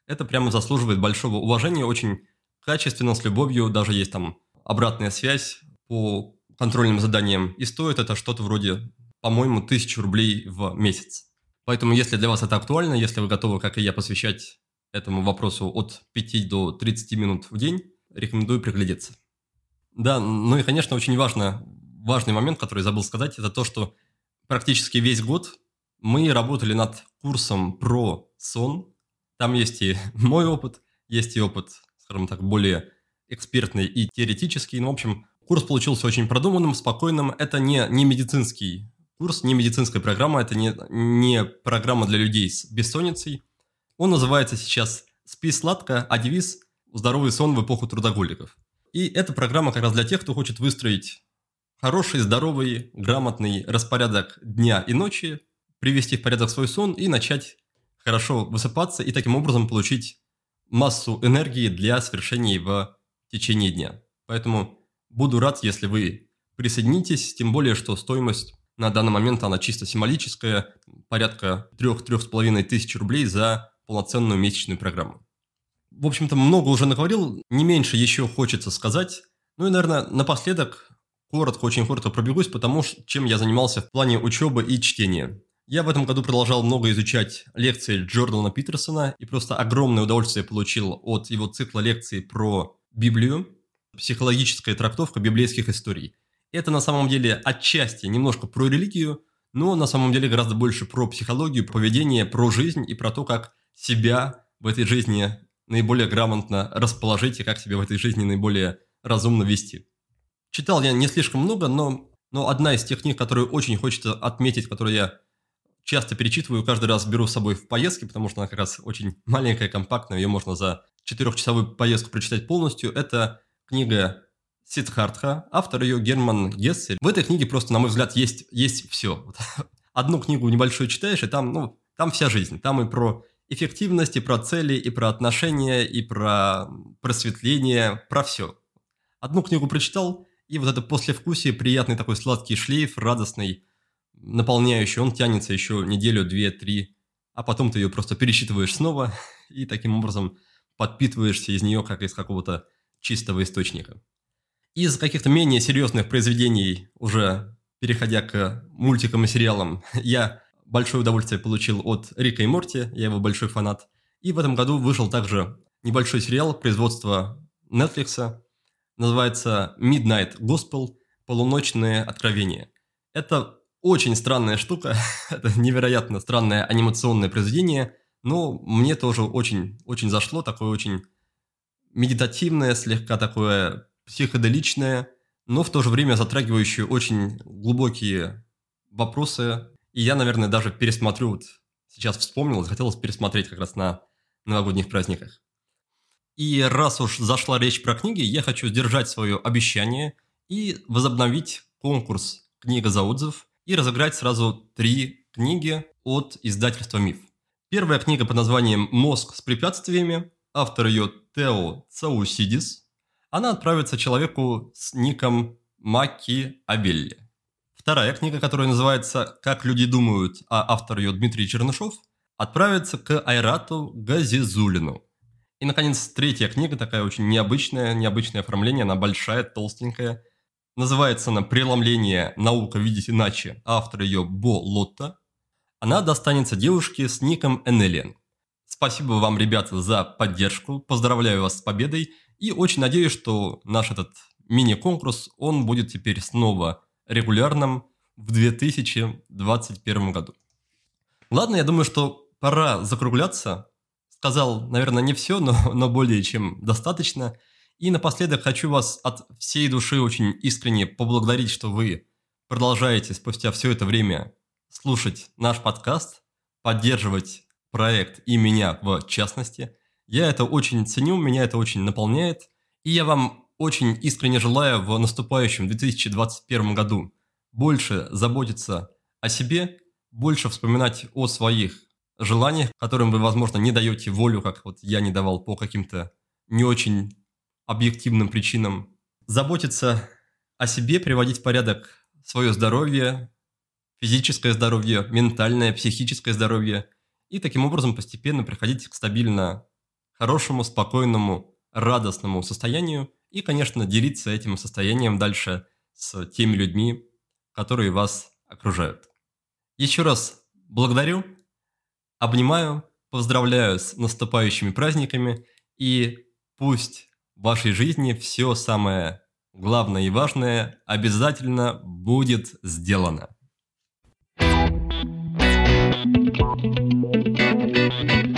это прямо заслуживает большого уважения, очень качественно, с любовью, даже есть там обратная связь по контрольным заданиям, и стоит это что-то вроде, по-моему, тысячу рублей в месяц. Поэтому, если для вас это актуально, если вы готовы, как и я, посвящать этому вопросу от 5 до 30 минут в день, рекомендую приглядеться. Да, ну и, конечно, очень важно, важный момент, который забыл сказать, это то, что практически весь год мы работали над курсом про сон. Там есть и (laughs) мой опыт, есть и опыт, скажем так, более экспертный и теоретический. Ну, в общем, курс получился очень продуманным, спокойным. Это не, не медицинский курс, не медицинская программа, это не, не программа для людей с бессонницей. Он называется сейчас «Спи сладко», а девиз «Здоровый сон в эпоху трудоголиков». И эта программа как раз для тех, кто хочет выстроить хороший, здоровый, грамотный распорядок дня и ночи, привести в порядок свой сон и начать хорошо высыпаться и таким образом получить массу энергии для свершений в течение дня. Поэтому буду рад, если вы присоединитесь, тем более, что стоимость на данный момент она чисто символическая, порядка 3-3,5 тысяч рублей за полноценную месячную программу. В общем-то, много уже наговорил, не меньше еще хочется сказать. Ну и, наверное, напоследок коротко, очень коротко пробегусь, потому чем я занимался в плане учебы и чтения. Я в этом году продолжал много изучать лекции Джордана Питерсона и просто огромное удовольствие получил от его цикла лекций про Библию, психологическая трактовка библейских историй. Это на самом деле отчасти немножко про религию, но на самом деле гораздо больше про психологию, поведение, про жизнь и про то, как себя в этой жизни наиболее грамотно расположить и как себя в этой жизни наиболее разумно вести. Читал я не слишком много, но, но одна из тех книг, которую очень хочется отметить, которую я часто перечитываю, каждый раз беру с собой в поездки, потому что она как раз очень маленькая, компактная, ее можно за четырехчасовую поездку прочитать полностью. Это книга Сидхартха, автор ее Герман Гессель. В этой книге просто, на мой взгляд, есть, есть все. (laughs) Одну книгу небольшую читаешь, и там, ну, там вся жизнь. Там и про эффективность, и про цели, и про отношения, и про просветление, про все. Одну книгу прочитал, и вот это послевкусие, приятный такой сладкий шлейф, радостный, наполняющий, он тянется еще неделю, две, три, а потом ты ее просто пересчитываешь снова, (laughs) и таким образом подпитываешься из нее, как из какого-то чистого источника. Из каких-то менее серьезных произведений, уже переходя к мультикам и сериалам, (laughs) я большое удовольствие получил от Рика и Морти, я его большой фанат. И в этом году вышел также небольшой сериал производства Netflix, называется Midnight Gospel – полуночные откровения. Это очень странная штука, (laughs) это невероятно странное анимационное произведение, но мне тоже очень, очень зашло, такое очень медитативное, слегка такое психоделичное, но в то же время затрагивающее очень глубокие вопросы. И я, наверное, даже пересмотрю, вот сейчас вспомнил, захотелось пересмотреть как раз на новогодних праздниках. И раз уж зашла речь про книги, я хочу сдержать свое обещание и возобновить конкурс «Книга за отзыв» и разыграть сразу три книги от издательства «Миф». Первая книга под названием «Мозг с препятствиями», автор ее Тео Цаусидис. Она отправится человеку с ником Маки Абелли. Вторая книга, которая называется «Как люди думают», а автор ее Дмитрий Чернышов, отправится к Айрату Газизулину. И, наконец, третья книга, такая очень необычная, необычное оформление, она большая, толстенькая. Называется она «Преломление. Наука видеть иначе». Автор ее Бо Лотта. Она достанется девушке с ником Энелен. Спасибо вам, ребята, за поддержку. Поздравляю вас с победой. И очень надеюсь, что наш этот мини-конкурс, он будет теперь снова регулярным в 2021 году. Ладно, я думаю, что пора закругляться сказал, наверное, не все, но, (laughs) но более чем достаточно. И напоследок хочу вас от всей души очень искренне поблагодарить, что вы продолжаете спустя все это время слушать наш подкаст, поддерживать проект и меня в частности. Я это очень ценю, меня это очень наполняет. И я вам очень искренне желаю в наступающем 2021 году больше заботиться о себе, больше вспоминать о своих желаниях, которым вы, возможно, не даете волю, как вот я не давал по каким-то не очень объективным причинам. Заботиться о себе, приводить в порядок свое здоровье, физическое здоровье, ментальное, психическое здоровье, и таким образом постепенно приходить к стабильно хорошему, спокойному, радостному состоянию и, конечно, делиться этим состоянием дальше с теми людьми, которые вас окружают. Еще раз благодарю Обнимаю, поздравляю с наступающими праздниками и пусть в вашей жизни все самое главное и важное обязательно будет сделано. Thank you.